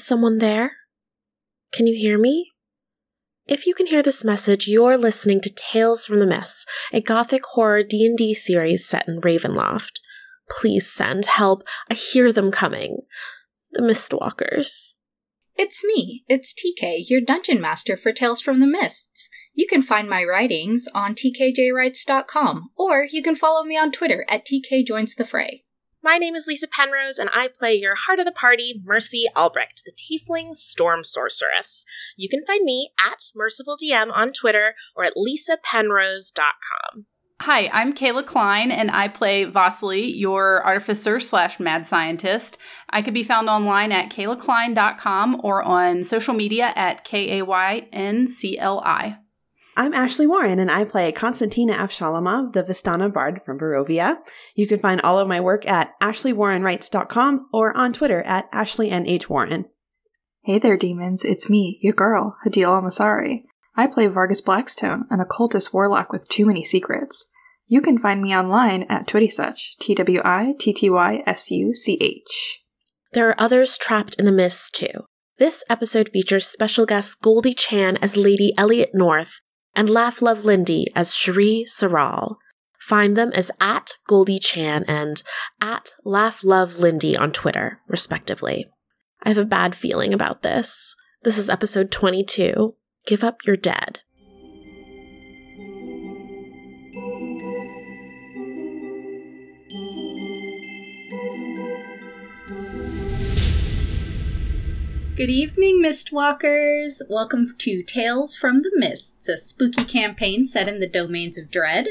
Is someone there? Can you hear me? If you can hear this message, you're listening to Tales from the Mists, a gothic horror D&D series set in Ravenloft. Please send help. I hear them coming. The Mistwalkers. It's me. It's TK, your dungeon master for Tales from the Mists. You can find my writings on tkjwrites.com, or you can follow me on Twitter at tkjoinsthefray. My name is Lisa Penrose, and I play your heart of the party, Mercy Albrecht, the Tiefling Storm Sorceress. You can find me at MercifulDM on Twitter or at lisapenrose.com. Hi, I'm Kayla Klein, and I play Vasily, your artificer slash mad scientist. I could be found online at kaylaklein.com or on social media at K A Y N C L I. I'm Ashley Warren, and I play Konstantina Avshalomov, the Vistana Bard from Barovia. You can find all of my work at ashleywarrenwrites.com or on Twitter at ashleynh.warren. Hey there, demons. It's me, your girl, Hadil Almasari. I play Vargas Blackstone, an occultist warlock with too many secrets. You can find me online at Twittysuch, T-W-I-T-T-Y-S-U-C-H. There are others trapped in the mist, too. This episode features special guest Goldie Chan as Lady Elliot North and Laugh Love Lindy as Shri Saral. Find them as at Goldie Chan and at Laugh Love Lindy on Twitter, respectively. I have a bad feeling about this. This is episode 22. Give up your dead. Good evening, Mistwalkers! Welcome to Tales from the Mists, a spooky campaign set in the domains of dread.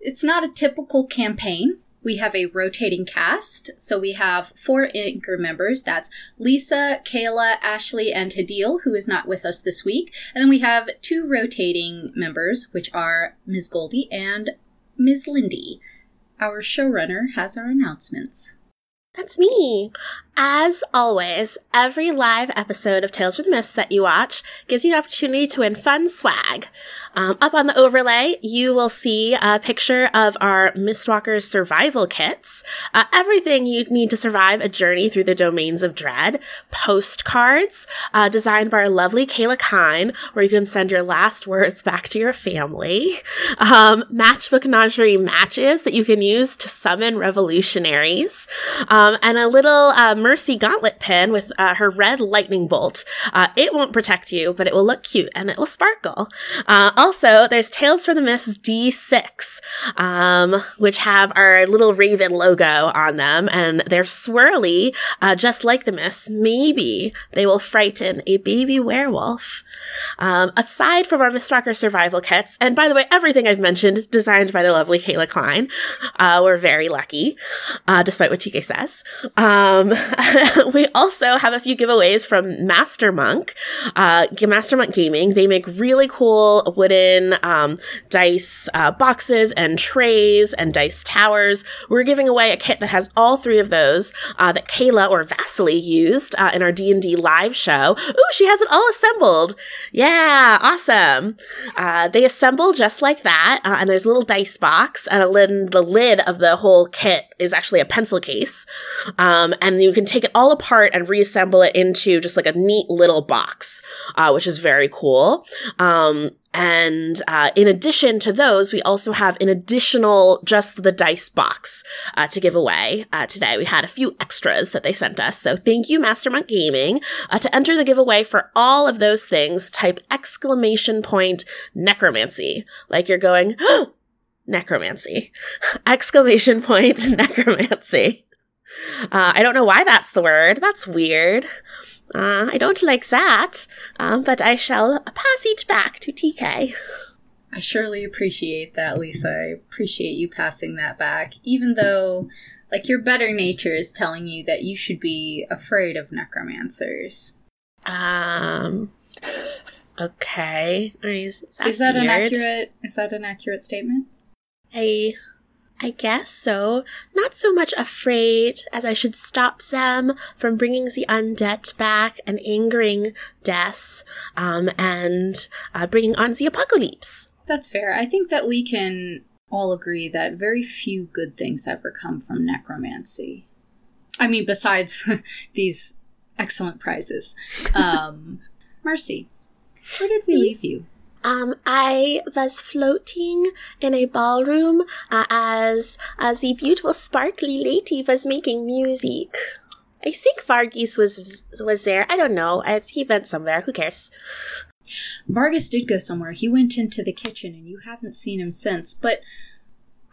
It's not a typical campaign. We have a rotating cast, so we have four anchor members. That's Lisa, Kayla, Ashley, and Hadil, who is not with us this week. And then we have two rotating members, which are Ms. Goldie and Ms. Lindy. Our showrunner has our announcements. That's me. As always, every live episode of Tales from the Mist that you watch gives you an opportunity to win fun swag. Um, up on the overlay, you will see a picture of our Mistwalkers survival kits. Uh, everything you need to survive a journey through the domains of dread. Postcards, uh, designed by our lovely Kayla Kine, where you can send your last words back to your family. Um, matchbook Notchery matches that you can use to summon revolutionaries. Um, and a little uh, Mercy gauntlet pin with uh, her red lightning bolt. Uh, it won't protect you, but it will look cute and it will sparkle. Uh, also, there's Tales from the Mist D6, um, which have our little raven logo on them, and they're swirly, uh, just like the Mist. Maybe they will frighten a baby werewolf. Um, aside from our Mistwalker survival kits, and by the way, everything I've mentioned designed by the lovely Kayla Klein, uh, we're very lucky, uh, despite what TK says. Um, we also have a few giveaways from Master Monk, uh, Master Monk Gaming. They make really cool wooden um, dice uh, boxes and trays and dice towers. We're giving away a kit that has all three of those uh, that Kayla or Vasily used uh, in our D and D live show. Ooh, she has it all assembled. Yeah, awesome. Uh, they assemble just like that, uh, and there's a little dice box, and then the lid of the whole kit is actually a pencil case. Um, and you can take it all apart and reassemble it into just like a neat little box, uh, which is very cool. Um, and uh, in addition to those, we also have an additional just the dice box uh, to give away uh, today. We had a few extras that they sent us. So thank you, Master Monk Gaming. Uh, to enter the giveaway for all of those things, type exclamation point necromancy. Like you're going, necromancy. exclamation point necromancy. Uh, I don't know why that's the word. That's weird. Uh, I don't like that, um, but I shall pass each back to TK. I surely appreciate that, Lisa. I appreciate you passing that back, even though, like, your better nature is telling you that you should be afraid of necromancers. Um. Okay. Is, is that, is that an accurate? Is that an accurate statement? I I guess so. Not so much afraid as I should stop Sam from bringing the undead back and angering death, um, and uh, bringing on the apocalypse. That's fair. I think that we can all agree that very few good things ever come from necromancy. I mean, besides these excellent prizes. Um, Mercy, where did we leave you? Um, I was floating in a ballroom uh, as as the beautiful sparkly lady was making music. I think Vargas was was there. I don't know. He went somewhere. Who cares? Vargas did go somewhere. He went into the kitchen and you haven't seen him since, but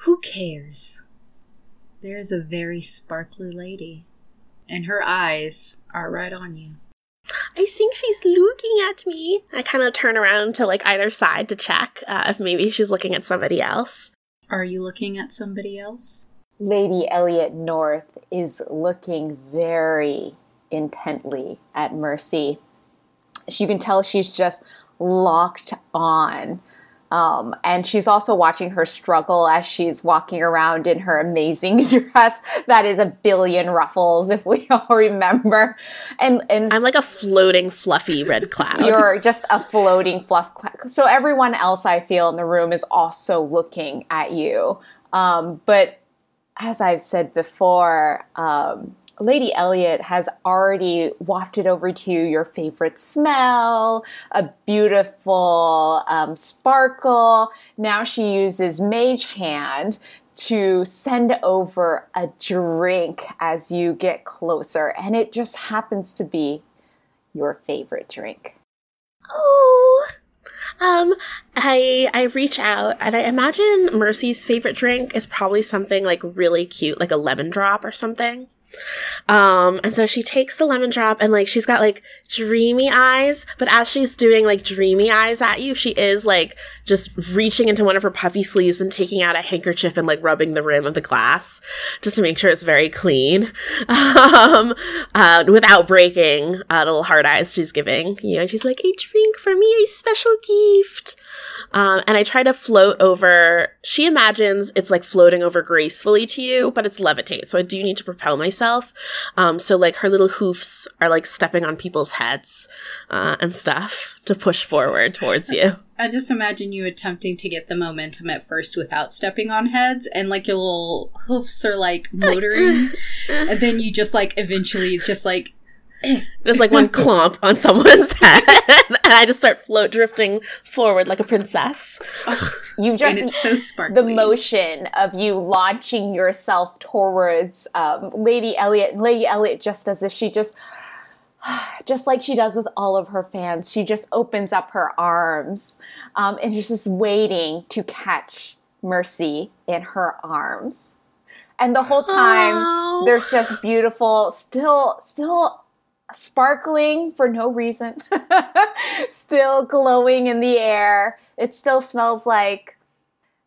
who cares? There's a very sparkly lady, and her eyes are right on you. I think she's looking at me. I kind of turn around to like either side to check uh, if maybe she's looking at somebody else. Are you looking at somebody else? Lady Elliot North is looking very intently at Mercy. You can tell she's just locked on. Um, and she's also watching her struggle as she's walking around in her amazing dress that is a billion ruffles, if we all remember. And and I'm like a floating, fluffy red cloud. you're just a floating fluff cloud. So everyone else I feel in the room is also looking at you. Um, but as I've said before, um, Lady Elliot has already wafted over to you your favorite smell, a beautiful um, sparkle. Now she uses Mage Hand to send over a drink as you get closer, and it just happens to be your favorite drink. Oh. Um, I I reach out and I imagine Mercy's favorite drink is probably something like really cute, like a lemon drop or something. Um, and so she takes the lemon drop and like she's got like dreamy eyes, but as she's doing like dreamy eyes at you, she is like just reaching into one of her puffy sleeves and taking out a handkerchief and like rubbing the rim of the glass just to make sure it's very clean. Um, uh, without breaking uh, little hard eyes she's giving you. And she's like, a drink for me, a special gift. Um, and I try to float over. She imagines it's like floating over gracefully to you, but it's levitate. So I do need to propel myself. Um, so like her little hoofs are like stepping on people's heads uh, and stuff to push forward towards you. I just imagine you attempting to get the momentum at first without stepping on heads, and like your little hoofs are like motoring, and then you just like eventually just like There's like one clump on someone's head, and I just start float drifting forward like a princess. You've just and it's so sparkly. the motion of you launching yourself towards um, Lady Elliot. Lady Elliot, just as if she just, just like she does with all of her fans, she just opens up her arms um, and she's just waiting to catch Mercy in her arms. And the whole time, Oh. there's just beautiful, still, still sparkling for no reason, still glowing in the air. It still smells like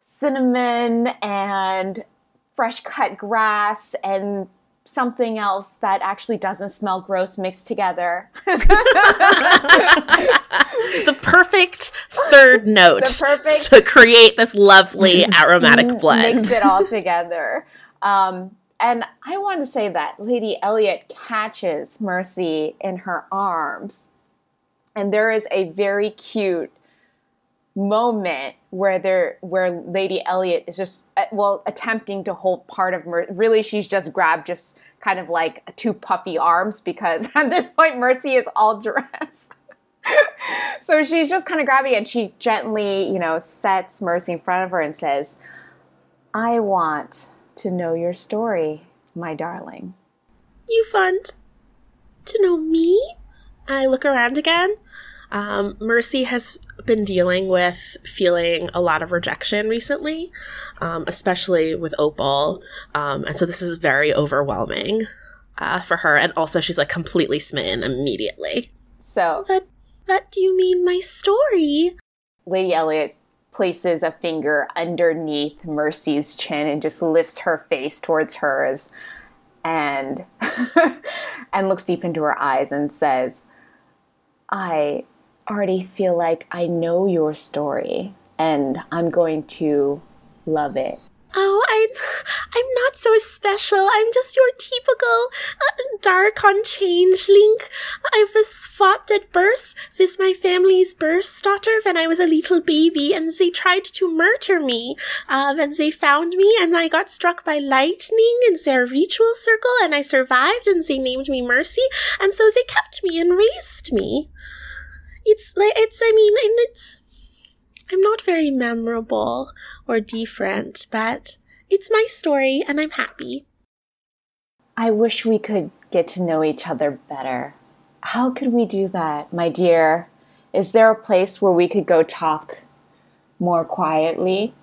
cinnamon and fresh cut grass and something else that actually doesn't smell gross mixed together. the perfect third note The perfect- to create this lovely aromatic blend. Mix it all together. Um, and I want to say that Lady Elliot catches Mercy in her arms, and there is a very cute moment where there where Lady Elliot is just uh, well attempting to hold part of Mercy. really she's just grabbed just kind of like two puffy arms because at this point Mercy is all dressed. so she's just kind of grabbing and she gently, you know, sets Mercy in front of her and says, I want to know your story, my darling. you fund to know me? I look around again. Um, Mercy has been dealing with feeling a lot of rejection recently, um, especially with Opal. Um, and so this is very overwhelming uh, for her. And also, she's like completely smitten immediately. So What, what do you mean, my story? Lady Elliot places a finger underneath Mercy's chin and just lifts her face towards hers and and looks deep into her eyes and says, I already feel like I know your story and I'm going to love it. Oh, I, I'm not so special. I'm just your typical uh, Darkon changeling. I was swapped at birth with my family's birth daughter when I was a little baby, and they tried to murder me uh, when they found me, and I got struck by lightning in their ritual circle, and I survived, and they named me Mercy, and so they kept me and raised me. It's like it's. I mean, and it's. I'm not very memorable or different, but it's my story, and I'm happy. I wish we could get to know each other better. How could we do that, my dear? Is there a place where we could go talk more quietly?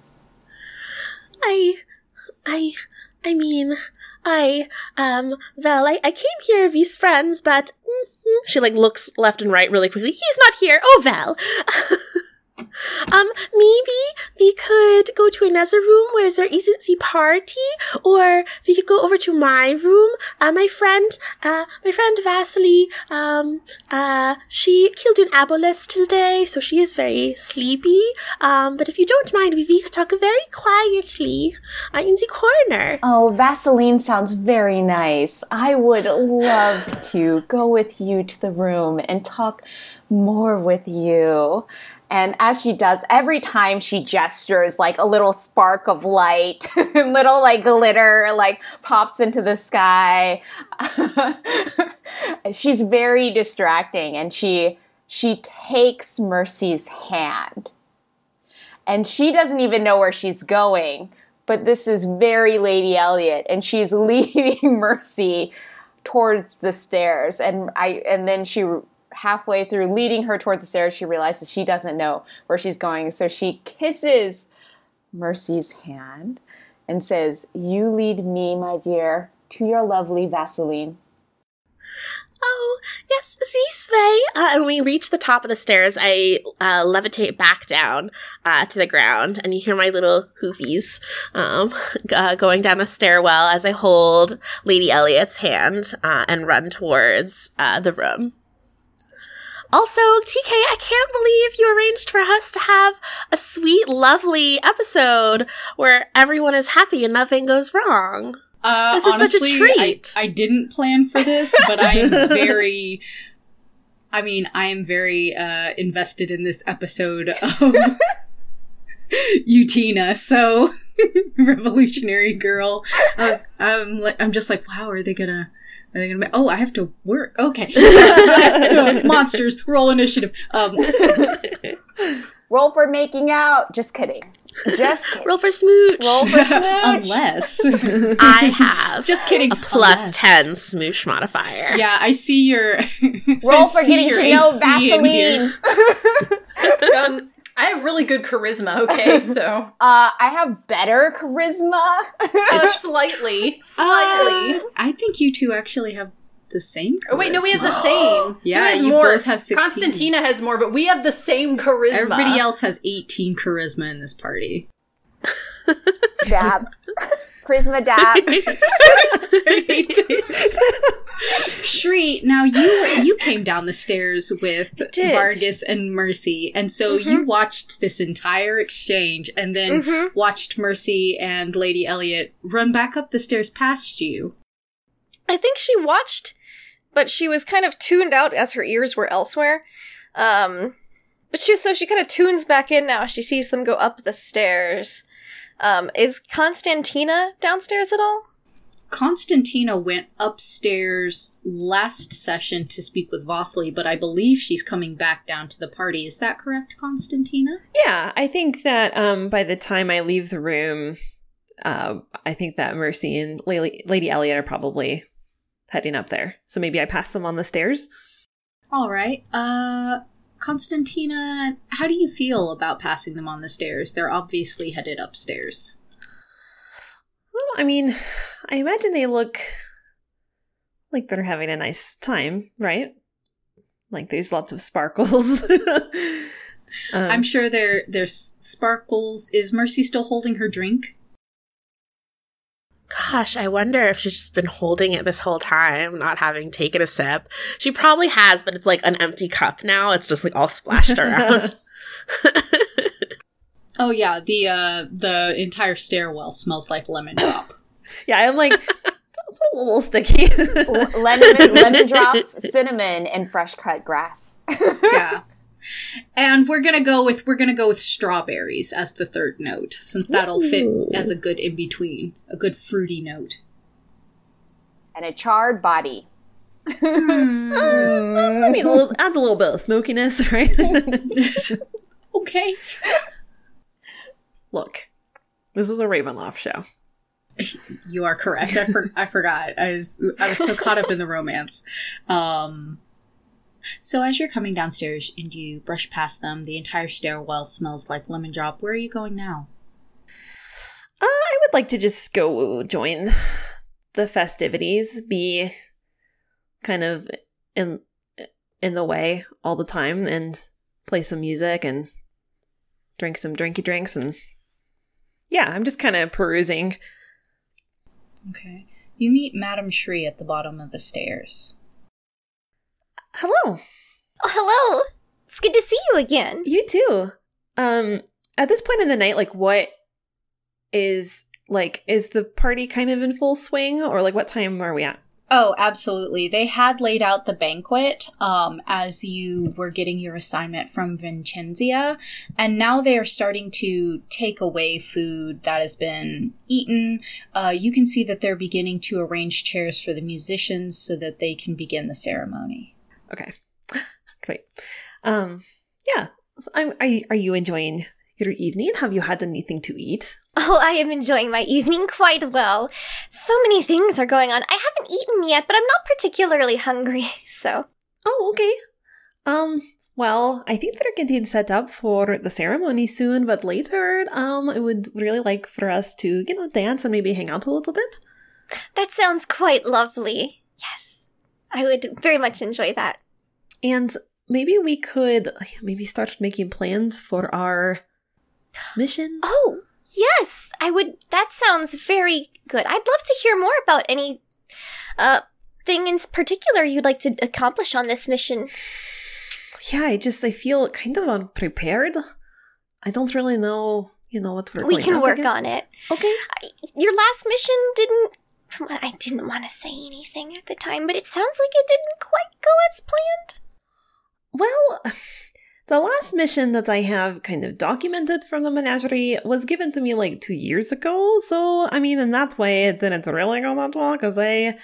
I, I, I mean, I, um, well, I, I came here with friends, but mm, she like looks left and right really quickly. He's not here. Oh, well. Um, maybe we could go to another room where there isn't the party, or we could go over to my room. Uh, my friend, uh, my friend Vasily, um, uh, she killed an aboleth today, so she is very sleepy. Um, but if you don't mind, we, we could talk very quietly, uh, in the corner. Oh, Vaseline sounds very nice. I would love to go with you to the room and talk more with you. And as she does, every time she gestures, like a little spark of light, little like glitter, like pops into the sky. She's very distracting, and she she takes Mercy's hand, and she doesn't even know where she's going. But this is very Lady Elliot, and she's leading Mercy towards the stairs, and I and then she halfway through leading her towards the stairs, she realizes she doesn't know where she's going. So she kisses Mercy's hand and says, You lead me, my dear, to your lovely Vaseline. Oh, yes, this. Uh, and we reach the top of the stairs. I uh, levitate back down uh, to the ground, and you hear my little hoofies um, uh, going down the stairwell as I hold Lady Elliot's hand uh, and run towards uh, the room. Also, TK, I can't believe you arranged for us to have a sweet, lovely episode where everyone is happy and nothing goes wrong. Uh, This is such a treat. I, I didn't plan for this, but I am very. I mean, I am very uh, invested in this episode of Utena. So, Revolutionary Girl. I was, I'm, I'm just like, wow, are they gonna? Are they gonna? Make, oh, I have to work. Okay, monsters. Roll initiative. Um, Roll for making out. Just kidding. Just kidding. Roll for smooch. Roll for smooch. unless. I have Just kidding. a plus Unless. 10 smooch modifier. Yeah, I see your. Roll I for see getting your to know AC in here. Vaseline. um, I have really good charisma. Okay, so Uh, I have better charisma. uh, slightly, slightly. Uh, I think you two actually have the same. oh wait, no, we have the same. Yeah, you more? both have 16. Constantina has more, but we have the same charisma. Everybody else has 18 charisma in this party. dab. charisma dab. Shri, now you you came down the stairs with did. Vargas and Mercy, and so you watched this entire exchange, and then Mhm. watched Mercy and Lady Elliot run back up the stairs past you. I think she watched, but she was kind of tuned out as her ears were elsewhere. Um, but she so she kind of tunes back in now. She sees them go up the stairs. Um, is Constantina downstairs at all? Constantina went upstairs last session to speak with Vasily, but I believe she's coming back down to the party. Is that correct, Constantina? Yeah, I think that um, by the time I leave the room, uh, I think that Mercy and Lady, Lady Elliot are probably heading up there. So maybe I pass them on the stairs. All right. Uh, Constantina, how do you feel about passing them on the stairs? They're obviously headed upstairs. Well, I mean, I imagine they look like they're having a nice time, right? Like there's lots of sparkles. Um, I'm sure there there's sparkles. Is Mercy still holding her drink? Gosh, I wonder if she's just been holding it this whole time, not having taken a sip. She probably has, but it's like an empty cup now. It's just like all splashed around. Oh yeah, the uh the entire stairwell smells like lemon drop. yeah, I'm like, a little sticky. L- lemon, lemon drops, cinnamon, and fresh cut grass. yeah. And we're gonna go with we're gonna go with strawberries as the third note, since that'll fit as a good in between, a good fruity note. and a charred body. I mean, a little, adds a little bit of smokiness, right? Okay. Look, this is a Ravenloft show. You are correct. I, for- I forgot. I was I was so caught up in the romance. Um, so as you're coming downstairs and you brush past them, the entire stairwell smells like lemon drop. Where are you going now? Uh, I would like to just go join the festivities, be kind of in in the way all the time, and play some music and drink some drinky drinks, and yeah, I'm just kind of perusing. Okay. You meet Madame Shri at the bottom of the stairs. Hello, Oh, hello. It's good to see you again. you too. Um, at this point in the night, like, what is like is the party kind of in full swing, or like what time are we at? Oh, absolutely. They had laid out the banquet um, as you were getting your assignment from Vincenzia, and now they are starting to take away food that has been eaten. Uh, you can see that they're beginning to arrange chairs for the musicians so that they can begin the ceremony. Okay. Great. Um yeah. I'm are you, are you enjoying your evening? Have you had anything to eat? Oh, I am enjoying my evening quite well. So many things are going on. I haven't eaten yet, but I'm not particularly hungry, so. Oh, okay. Um well, I think they're getting set up for the ceremony soon, but later, um, I would really like for us to, you know, dance and maybe hang out a little bit. That sounds quite lovely. Yes. I would very much enjoy that. And maybe we could maybe start making plans for our mission. Oh, yes. I would. That sounds very good. I'd love to hear more about any, uh, thing in particular you'd like to accomplish on this mission. Yeah, I just I feel kind of unprepared. I don't really know, you know, what we're we can work against. on it. Okay. I, your last mission didn't. I didn't want to say anything at the time, but it sounds like it didn't quite go as planned. Well, the last mission that I have kind of documented from the menagerie was given to me like two years ago. So, I mean, in that way, it didn't really go that well because I,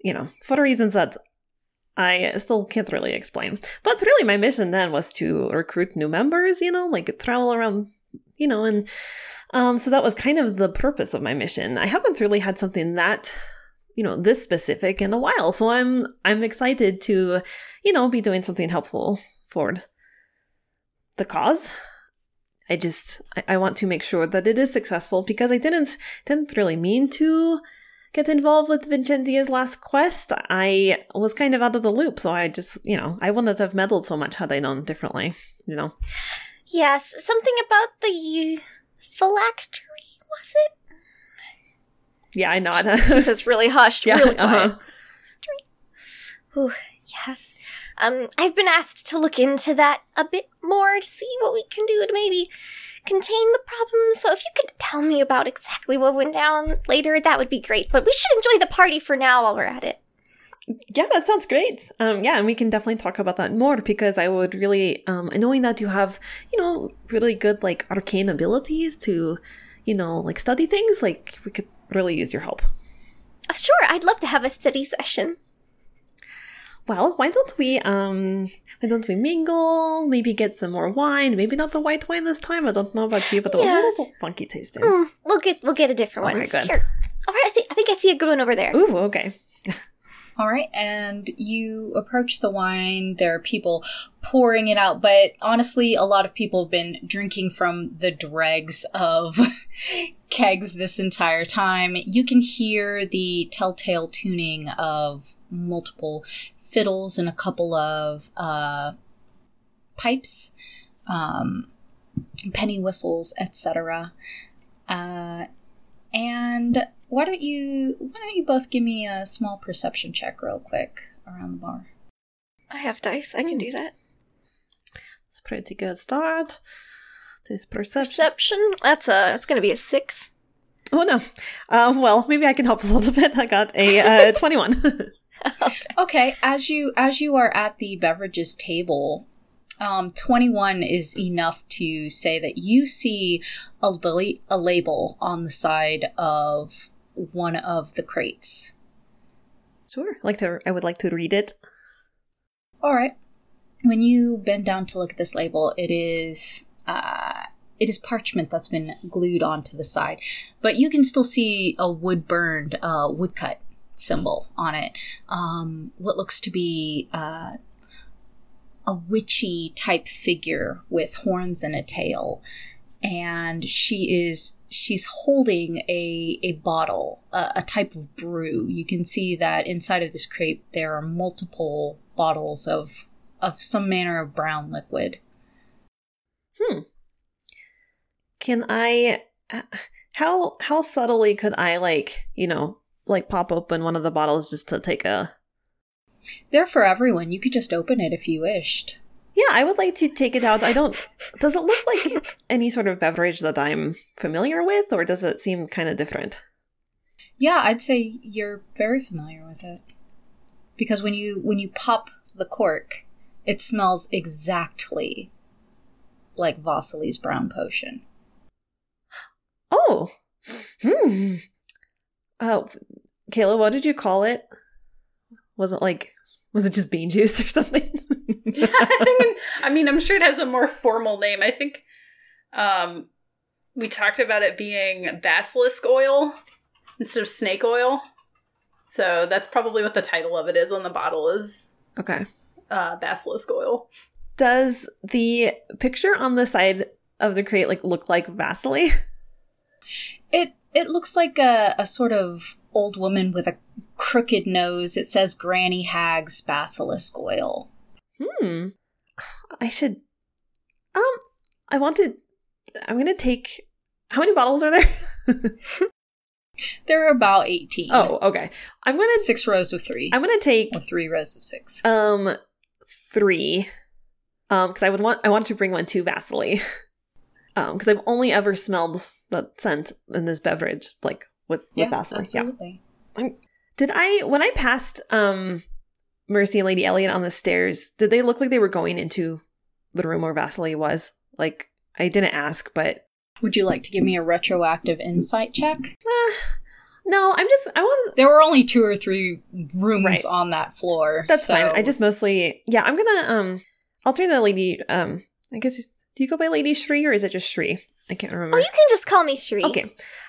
you know, for reasons that I still can't really explain. But really, my mission then was to recruit new members, you know, like travel around, you know, and um, so that was kind of the purpose of my mission. I haven't really had something that you know this specific in a while. So i'm i'm excited to you know be doing something helpful for the cause. I just I, I want to make sure that it is successful because i didn't didn't really mean to get involved with vincenzia's last quest. I was kind of out of the loop. So i just you know i wouldn't have meddled so much had i known differently you know. Yes, something about the phylactery, was it? yeah i nod She says really hushed, yeah really quiet. uh-huh. Ooh, yes. Um, I've been asked to look into that a bit more to see what we can do to maybe contain the problem. So if you could tell me about exactly what went down later, that would be great. But we should enjoy the party for now while we're at it. Yeah, that sounds great. Um, yeah, and we can definitely talk about that more because I would really, um, knowing that you have, you know, really good like arcane abilities to, you know, like study things, like we could really use your help. Sure, I'd love to have a study session. Well, why don't we, um, why don't we mingle? Maybe get some more wine. Maybe not the white wine this time. I don't know about you, but Yes. a little funky tasting. Mm, we'll get we'll get a different Okay, one. Good. Here. All right, I think I think I see a good one over there. Ooh, okay. All right, and you approach the wine. There are people pouring it out, but honestly, a lot of people have been drinking from the dregs of kegs this entire time. You can hear the telltale tuning of multiple fiddles and a couple of uh, pipes, um, penny whistles, etc. Uh, and why don't you why don't you both give me a small perception check real quick around the bar? I have dice. I can do that. It's pretty good start. This perception. Perception. That's a. That's gonna be a six. Oh no. Uh, well, maybe I can help a little bit. I got a uh, 21. Okay, as you as you are at the beverages table, um, twenty one is enough to say that you see a li- a label on the side of one of the crates. sure. Like to I would like to read it. All right. When you bend down to look at this label, it is uh, it is parchment that's been glued onto the side, but you can still see a wood burned uh, woodcut symbol on it. Um, what looks to be uh, a witchy type figure with horns and a tail, and she is she's holding a a bottle, a, a type of brew. You can see that inside of this crate there are multiple bottles of of some manner of brown liquid. Hmm. Can I uh, how how subtly could I like, you know, like pop open one of the bottles just to take a They're for everyone. You could just open it if you wished. Yeah, I would like to take it out. I don't Does it look like any sort of beverage that I'm familiar with or does it seem kind of different? Yeah, I'd say you're very familiar with it. Because when you when you pop the cork, it smells exactly like Vasily's brown potion. Oh. Hmm. Oh, Kayla, what did you call it? Wasn't like was it just bean juice or something? I mean, I'm sure it has a more formal name. I think um, we talked about it being basilisk oil instead of snake oil. So that's probably what the title of it is on the bottle is okay. uh, basilisk oil. Does the picture on the side of the crate like look like Vasily? It it looks like a, a sort of old woman with a crooked nose. It says Granny Hag's basilisk oil. Hmm. I should. Um, I wanted. I'm gonna take. How many bottles are there? There are about 18. oh, okay. I'm gonna. Six rows of three. I'm gonna take or three rows of six. um three. Um, because I would want. I want to bring one to Vasily. Um, because I've only ever smelled the scent in this beverage, like with with Vasily. Yeah. absolutely. Did I when I passed um Mercy and Lady Elliot on the stairs, did they look like they were going into the room where Vasily was? Like I didn't ask, but Would you like to give me a retroactive insight check? eh, no, I'm just I want There were only two or three rooms Right. on that floor. that's so- fine. I just mostly yeah, I'm gonna um I'll turn the Lady um I guess do you go by Lady Shri or is it just Shri? I can't remember. Oh, you can just call me Shri. okay.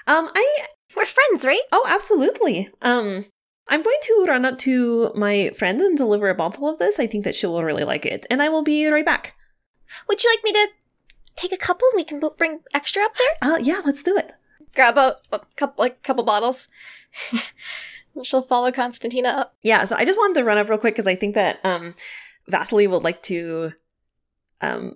Um I We're friends, right? oh absolutely. Um I'm going to run up to my friend and deliver a bottle of this. I think that she will really like it. And I will be right back. Would you like me to take a couple we can bring extra up there? Uh yeah, let's do it. Grab a, a couple, like couple bottles. She'll follow Constantina up. Yeah, so I just wanted to run up real quick because I think that um Vasily would like to um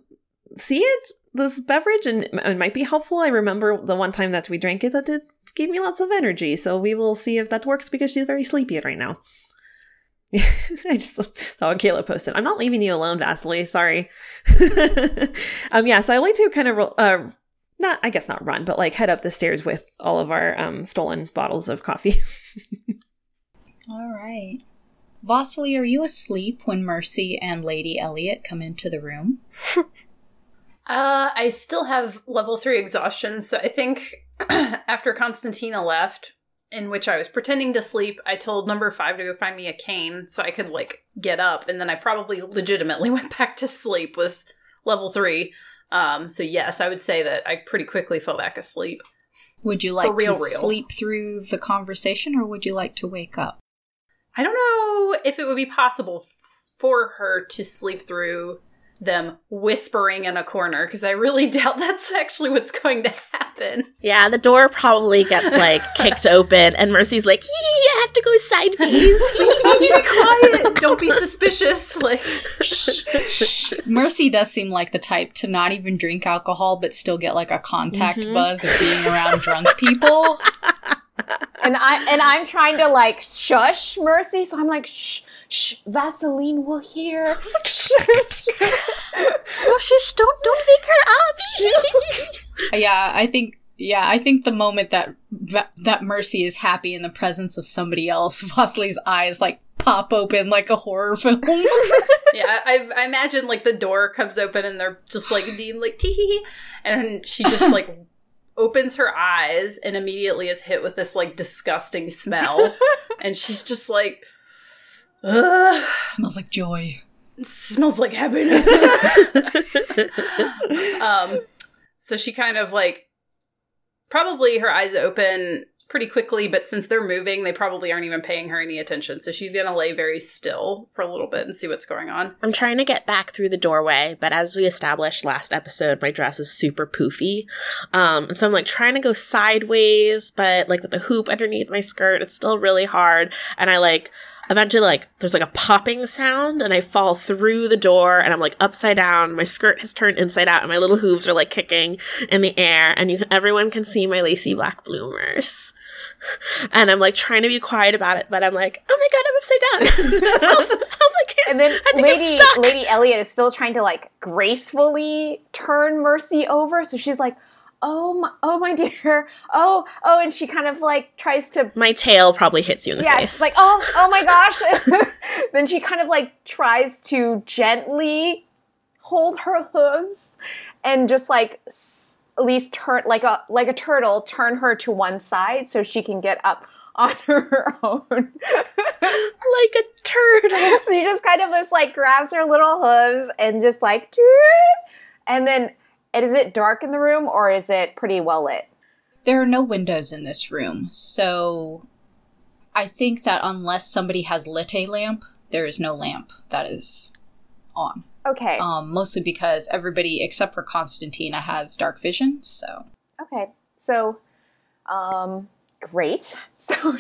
see it, this beverage, and it might be helpful. I remember the one time that we drank it that it gave me lots of energy, so we will see if that works because she's very sleepy right now. I just saw what Kayla posted. I'm not leaving you alone, Vasily. Sorry. um, yeah, so I like to kind of, uh, not, I guess not run, but like head up the stairs with all of our um, stolen bottles of coffee. All right. Vasily, are you asleep when Mercy and Lady Elliot come into the room? Uh, I still have level three exhaustion, so I think after Constantina left, in which I was pretending to sleep, I told number five to go find me a cane so I could like get up, and then I probably legitimately went back to sleep with level three. Um, so yes, I would say that I pretty quickly fell back asleep. Would you like real, to real. sleep through the conversation or would you like to wake up? I don't know if it would be possible for her to sleep through them whispering in a corner because I really doubt that's actually what's going to happen. Yeah, the door probably gets like kicked open, and Mercy's like, "Hee, I have to go sideways. Be quiet. Don't be suspicious. Like, shh. Mercy does seem like the type to not even drink alcohol but still get like a contact Mhm. buzz of being around drunk people. and I and I'm trying to like shush Mercy, so I'm like, shh, shh, Vaseline will hear. oh, shush! Don't don't wake her up. yeah, I think Yeah, I think the moment that that Mercy is happy in the presence of somebody else, Vasily's eyes like pop open like a horror film. yeah, I, I imagine like the door comes open and they're just like being like tee hee, and she just like opens her eyes and immediately is hit with this like disgusting smell, and she's just like, Ugh, smells like joy. it smells like happiness. um, so she kind of like probably her eyes open pretty quickly, but since they're moving, they probably aren't even paying her any attention. So she's gonna lay very still for a little bit and see what's going on. I'm trying to get back through the doorway, but as we established last episode, my dress is super poofy. Um, and so I'm like trying to go sideways, but like with the hoop underneath my skirt, it's still really hard. And I like eventually like there's like a popping sound and I fall through the door and I'm like upside down. My skirt has turned inside out and my little hooves are like kicking in the air and you everyone can see my lacy black bloomers. And I'm like trying to be quiet about it, but I'm like, oh my god, I'm upside down. help, help, I can't. And then I think I'm Lady. Lady Elliot is still trying to like gracefully turn Mercy over, so she's like, "Oh my, oh my dear, oh oh," and she kind of like tries to My tail probably hits you in the yeah, face. like, "Oh oh my gosh." then she kind of like tries to gently hold her hooves and just like s- at least turn like a like a turtle turn her to one side so she can get up on her own. like a turtle. so she just kind of just like grabs her little hooves and just like and then and is it dark in the room or is it pretty well lit? There are no windows in this room, so I think that unless somebody has lit a lamp, there is no lamp that is on. Okay. Um, mostly because everybody except for Constantina has dark vision, so Okay. So um great. So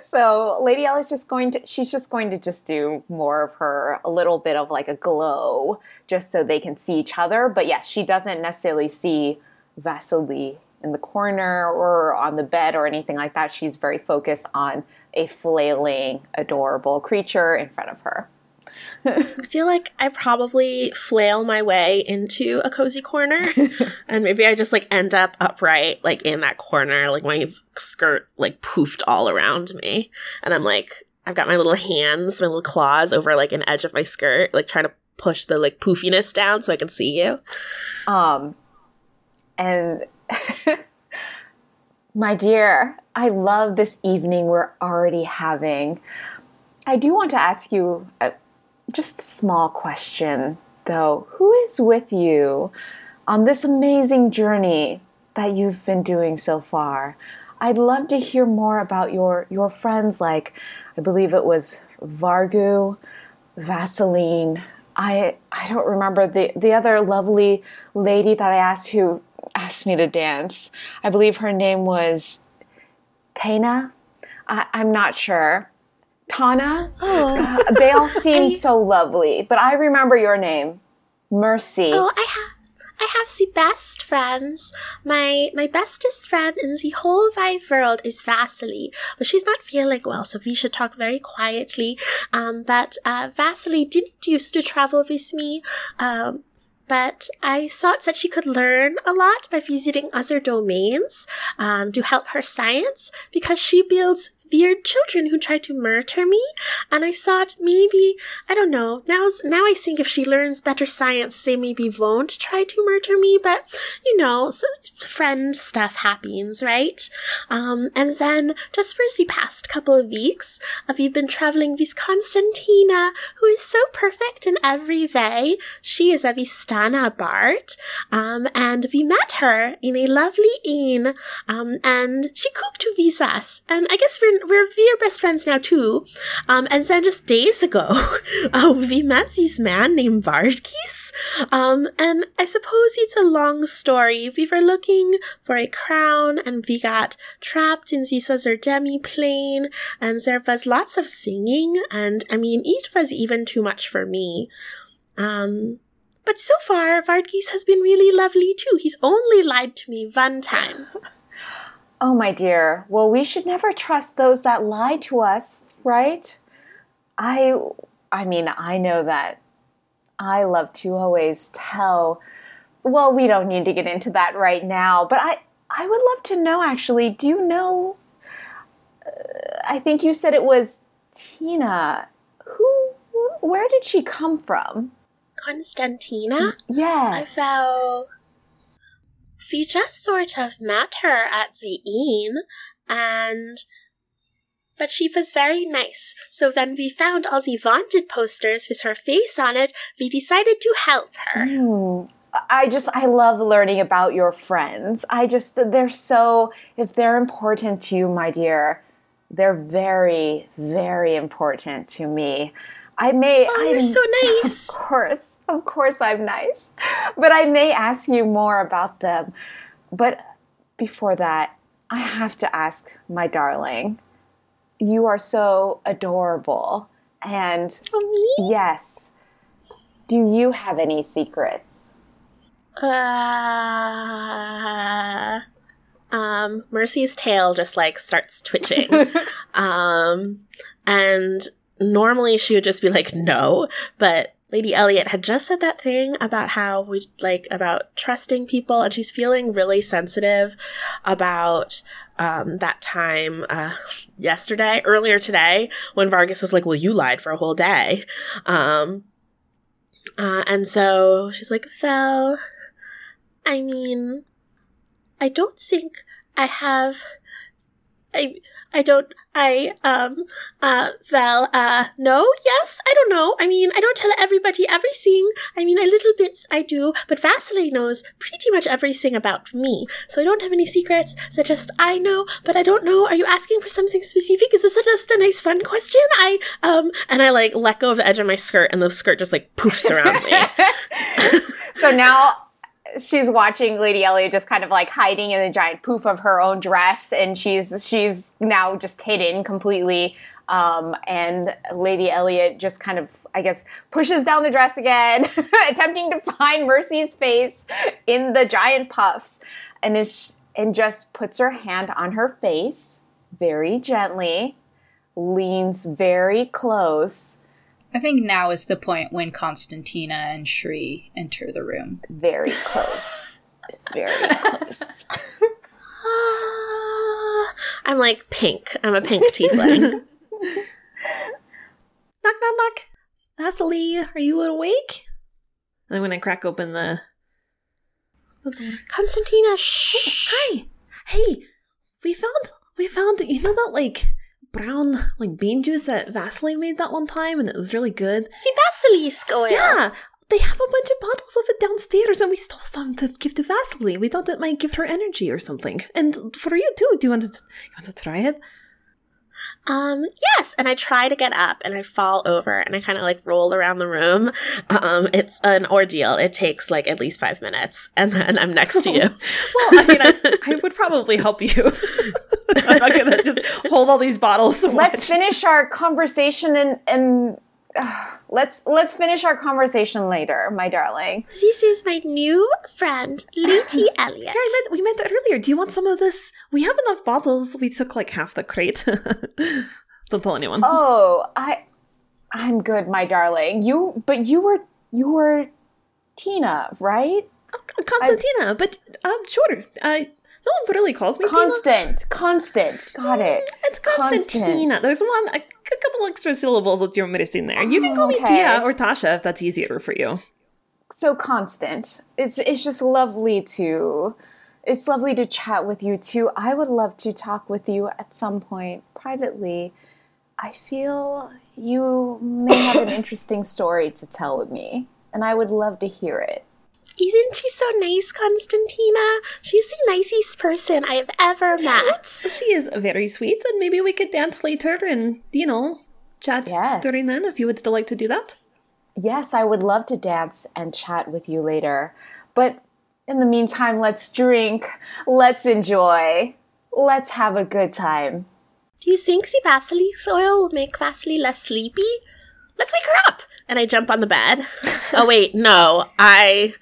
so Lady Ella's just going to she's just going to just do more of her a little bit of like a glow just so they can see each other. But yes, she doesn't necessarily see Vasily in the corner or on the bed or anything like that. She's very focused on a flailing, adorable creature in front of her. I feel like I probably flail my way into a cozy corner, and maybe I just like end up upright, like in that corner, like my skirt like poofed all around me, and I'm like, I've got my little hands, my little claws over like an edge of my skirt, like trying to push the like poofiness down so I can see you. Um, and my dear, I love this evening we're already having. I do want to ask you a, just a small question, though. Who is with you on this amazing journey that you've been doing so far? I'd love to hear more about your your friends, like I believe it was Vargu, Vaseline. I I don't remember the the other lovely lady that I asked who asked me to dance. I believe her name was Tana. I, I'm not sure. Tana. Oh, Uh, they all seem I- so lovely, but I remember your name, Mercy. oh, I have. I have the best friends. My my bestest friend in the whole wide world is Vasily, but she's not feeling well, so we should talk very quietly. Um, but uh, Vasily didn't used to travel with me. Um, but I thought that she could learn a lot by visiting other domains um, to help her science because she builds weird children who try to murder me. And I thought maybe, I don't know, now, now I think if she learns better science, they maybe won't try to murder me, but you know, so friend stuff happens, right? Um, and then just for the past couple of weeks, uh, we've been traveling with Constantina, who is so perfect in every way. She is a Vistana Bard, um, and we met her in a lovely inn, um, and she cooked with us, and I guess we're we're we're best friends now too. Um, and then just days ago, uh, we met this man named Vardkis, um, and I suppose it's a long story. We were looking for a crown, and we got trapped in this other demi plane, and there was lots of singing, and I mean, it was even too much for me. Um, but so far, Vardkis has been really lovely too. He's only lied to me one time. Oh, my dear. Well, we should never trust those that lie to us, right? I I mean, I know that I love to always tell well, we don't need to get into that right now, but I I would love to know actually. Do you know? Uh, I think you said it was Tina. Who? Where did she come from? Constantina? Yes. Well, we just sort of met her at the inn, and but she was very nice. So when we found all the wanted posters with her face on it, we decided to help her. Mm. I just I love learning about your friends. I just they're so if they're important to you, my dear, they're very very important to me. I may Oh, I you're so nice. Of course. Of course I'm nice. But I may ask you more about them. But before that, I have to ask my darling. You are so adorable. And Oh, yes. Do you have any secrets? Uh, um, Mercy's tail just like starts twitching. um, and normally she would just be like, no, but Lady Elliot had just said that thing about how we like about trusting people, and she's feeling really sensitive about um, that time uh, yesterday, earlier today, when Vargas was like, "Well, you lied for a whole day," um, uh, and so she's like, "Vel, I mean, I don't think I have. I I don't. I um uh Val uh no yes I don't know. I mean I don't tell everybody everything. I mean a little bit I do but Vasily knows pretty much everything about me. So I don't have any secrets that just I know but I don't know. Are you asking for something specific? Is this just a nice fun question? I um and I like let go of the edge of my skirt and the skirt just like poofs around me. So now she's watching Lady Elliot just kind of like hiding in the giant poof of her own dress, and she's she's now just hidden completely. Um, and Lady Elliot just kind of, I guess, pushes down the dress again, attempting to find Mercy's face in the giant puffs, and is and just puts her hand on her face very gently, leans very close, I think now is the point when Constantina and Shri enter the room. very close, very close. I'm like pink. I'm a pink tiefling. knock, knock, knock. Vasily, are you awake? I'm gonna crack open the. Constantina, oh, shh. Hi, hey, we found we found you know that like brown like bean juice that Vasily made that one time, and it was really good. See Basilisk oil. Yeah, they have a bunch of bottles of it downstairs, and we stole some to give to Vasily. We thought it might give her energy or something. And for you too. Do you want to you want to try it? Um, yes, and I try to get up and I fall over and I kind of like roll around the room. Um, it's an ordeal. It takes like at least five minutes, and then I'm next to you. Well, I mean, I, I would probably help you. I'm not gonna just hold all these bottles. let's watch. finish our conversation and and let's let's finish our conversation later, my darling. this is my new friend, Lady Elliot. Yeah, I meant we meant that earlier. Do you want some of this? We have enough bottles. We took like half the crate. Don't tell anyone. Oh, I I'm good, my darling. You but you were you were Tina, right? Oh, Constantina, but um, sure. Uh, no one really calls me Tina. Constant, constant. Got it. It's Constant. Constantina. There's one, a, a couple extra syllables that you're missing there. You can call me Tia or Tasha if that's easier for you. So constant. It's it's just lovely to it's lovely to chat with you too. I would love to talk with you at some point privately. I feel you may have an interesting story to tell with me, and I would love to hear it. Isn't she so nice, Constantina? She's the nicest person I've ever met. She is very sweet, and maybe we could dance later and, you know, chat Yes. during then if you would still like to do that. Yes, I would love to dance and chat with you later. But in the meantime, let's drink, let's enjoy, let's have a good time. Do you think the basilisk oil will make Vasily less sleepy? Let's wake her up! And I jump on the bed. oh, wait, no. I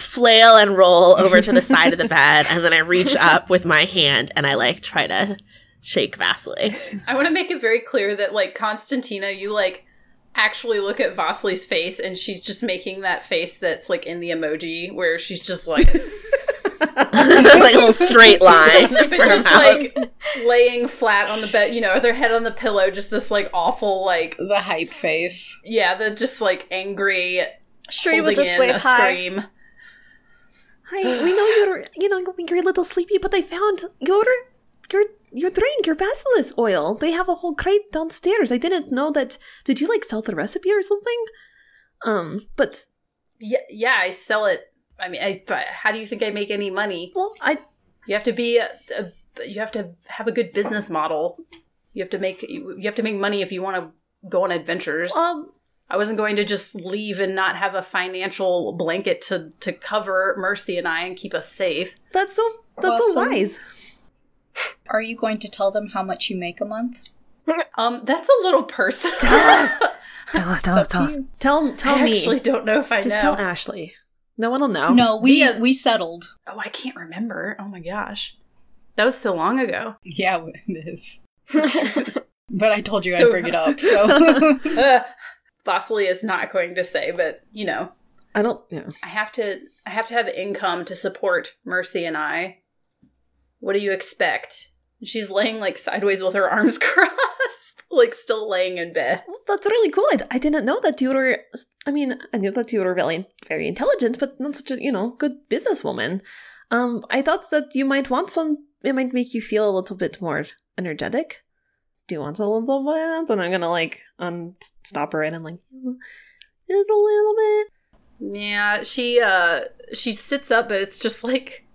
flail and roll over to the side of the bed, and then I reach up with my hand and I like try to shake Vasily. I want to make it very clear that, like, Constantina, you, like, actually look at Vasily's face and she's just making that face that's, like, in the emoji where she's just like. like a little straight line. but just mouth. like laying flat on the bed, you know, their head on the pillow, just this like awful, like The hype face. yeah, the just like angry Sure, you will just wave a hi. scream. Hi, we know you're, you know, you're a little sleepy, but I found your, your, your drink, your basilisk oil. They have a whole crate downstairs. I didn't know that. Did you like sell the recipe or something? Um, but Yeah, yeah, I sell it. I mean, I, but how do you think I make any money? well, I You have to be a, a you have to have a good business model. You have to make you have to make money if you want to go on adventures. um, I wasn't going to just leave and not have a financial blanket to to cover Mercy and I and keep us safe. that's so that's so Awesome. wise. Are you going to tell them how much you make a month? Um, that's a little personal. Tell us, Tell us. to you. Tell us. tell I me. actually don't know if I Just know. tell Ashley. No one will know. No, we Via- we settled. oh, I can't remember. Oh my gosh, that was so long ago. Yeah, it is. but I told you So- I'd bring it up. So Vasily is not going to say, but you know, I don't. Yeah. I have to I have to have income to support Mercy and I. What do you expect? She's laying like sideways with her arms crossed, like still laying in bed. That's really cool. I, I didn't know that you were. I mean, I knew that you were very, very intelligent, but not such a you know good businesswoman. Um, I thought that you might want some. It might make you feel a little bit more energetic. Do you want a little bit? And I'm gonna like unstop her in and like just a little bit. Yeah, she uh she sits up, but it's just like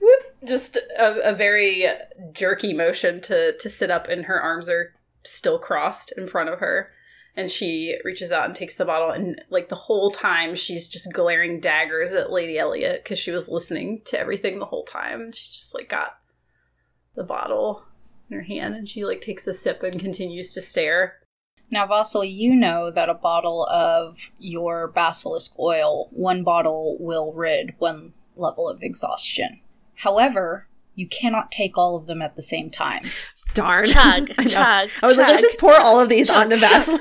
whoop, just a, a very jerky motion to to sit up, and her arms are still crossed in front of her. And she reaches out and takes the bottle, and like the whole time, she's just glaring daggers at Lady Elliot because she was listening to everything the whole time. She's just like got the bottle in her hand, and she like takes a sip and continues to stare. now, Vasily, you know that a bottle of your basilisk oil, one bottle will rid one level of exhaustion. However, you cannot take all of them at the same time. Darn. Chug, I know. chug, I was like, let's just pour all of these Chug, onto chug, Vaseline.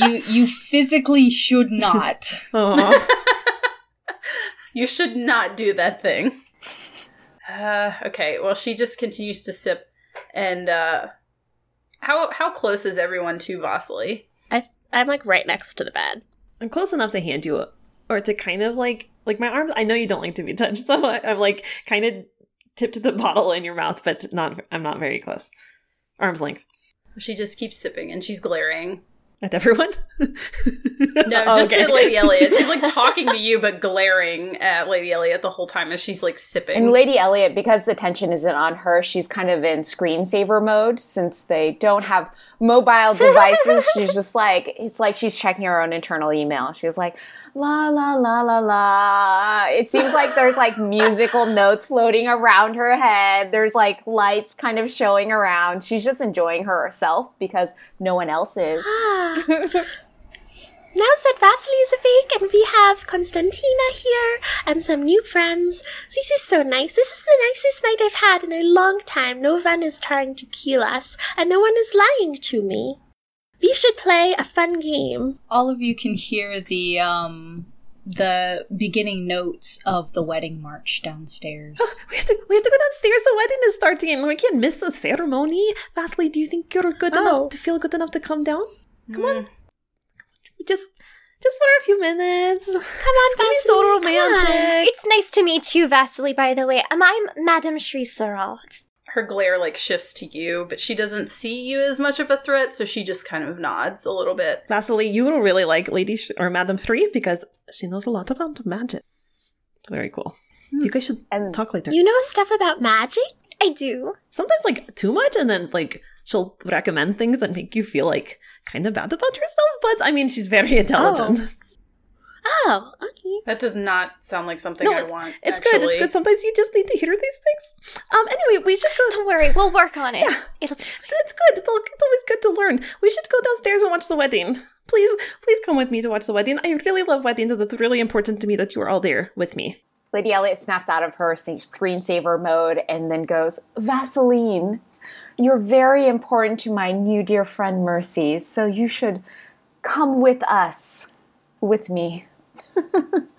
you you physically should not. Aw. Oh. You should not do that thing. Uh, okay, well, she just continues to sip, and uh, how how close is everyone to Vasily? I, I'm like right next to the bed. I'm close enough to hand you a, or to kind of like like my arms. I know you don't like to be touched, so I, I'm like kind of tipped the bottle in your mouth, but not. I'm not very close. Arms length She just keeps sipping, and she's glaring. At everyone. No, Oh, just okay. at Lady Elliot. She's like talking to you, but glaring at Lady Elliot the whole time as she's like sipping. And Lady Elliot, because the tension isn't on her, she's kind of in screensaver mode since they don't have mobile devices. she's just like, it's like she's checking her own internal email. She's like, la, la, la, la, la. It seems like there's like musical notes floating around her head. There's like lights kind of showing around. She's just enjoying herself because no one else is. Now that Vasily is awake and we have Constantina here and some new friends, this is so nice. This is the nicest night I've had in a long time. No one is trying to kill us and no one is lying to me. We should play a fun game. All of you can hear the um the beginning notes of the wedding march downstairs. we have to. We have to go downstairs. The wedding is starting. We can't miss the ceremony. Vasily, do you think you're good Oh. enough to feel good enough to come down? Come on, Mm. just just for a few minutes. Come on, Be Vasily. so come on. It's nice to meet you, Vasily, by the way. Um, I'm Madame Shri Saral. Her glare like shifts to you, but she doesn't see you as much of a threat, so she just kind of nods a little bit. Vasily, you will really like Lady Sh- or Madam Shri because she knows a lot about magic. It's very cool. Hmm. You guys should And talk later. You know stuff about magic? I do. Sometimes like too much, and then like she'll recommend things that make you feel like kind of bad about yourself. But I mean, she's very intelligent. Oh, okay. That does not sound like something No, I it's- want. It's good. It's good. Sometimes you just need to hear these things. Um. Anyway, we should go. Don't worry, we'll work on it. Yeah. It'll It's good. It's, al- it's always good to learn. We should go downstairs and watch the wedding. Please, please come with me to watch the wedding. I really love weddings, and it's really important to me that you are all there with me. Lady Elliot snaps out of her screensaver mode and then goes, Vaseline, you're very important to my new dear friend Mercy, so you should come with us. With me.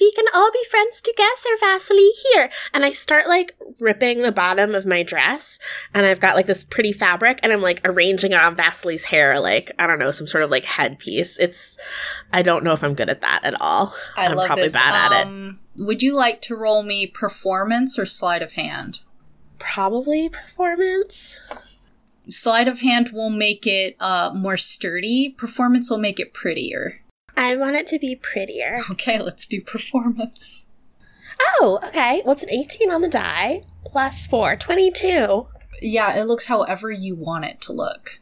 we can all be friends together, Vasily. Here. And I start like ripping the bottom of my dress, and I've got like this pretty fabric, and I'm like arranging it on Vasily's hair, like, I don't know, some sort of like headpiece. It's, I don't know if I'm good at that at all. I am love probably this. bad at it. um, Would you like to roll me performance or sleight of hand? Probably performance. Sleight of hand will make it uh, more sturdy. Performance will make it prettier. I want it to be prettier. Okay, let's do performance. Oh, okay. What's an 18 on the die? Plus 4, 22. Yeah, it looks however you want it to look.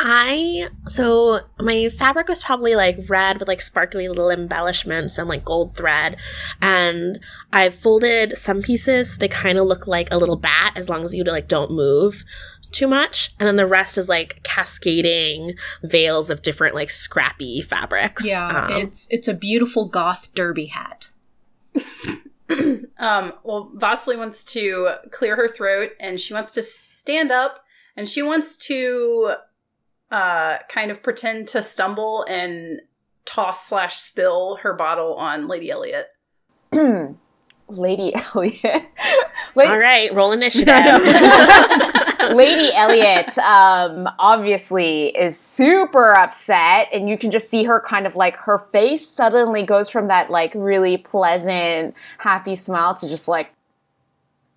I so my fabric was probably like red with like sparkly little embellishments and like gold thread, and I folded some pieces. They kind of look like a little bat as long as you like don't move too much, and then the rest is like cascading veils of different like scrappy fabrics. Yeah, Um, it's it's a beautiful goth derby hat. Um, well, Vasily wants to clear her throat and she wants to stand up and she wants to uh, kind of pretend to stumble and toss slash spill her bottle on Lady Elliot. Lady Elliot. Lady, all right, roll initiative. Lady Elliot um, obviously is super upset, and you can just see her kind of like her face suddenly goes from that like really pleasant, happy smile to just like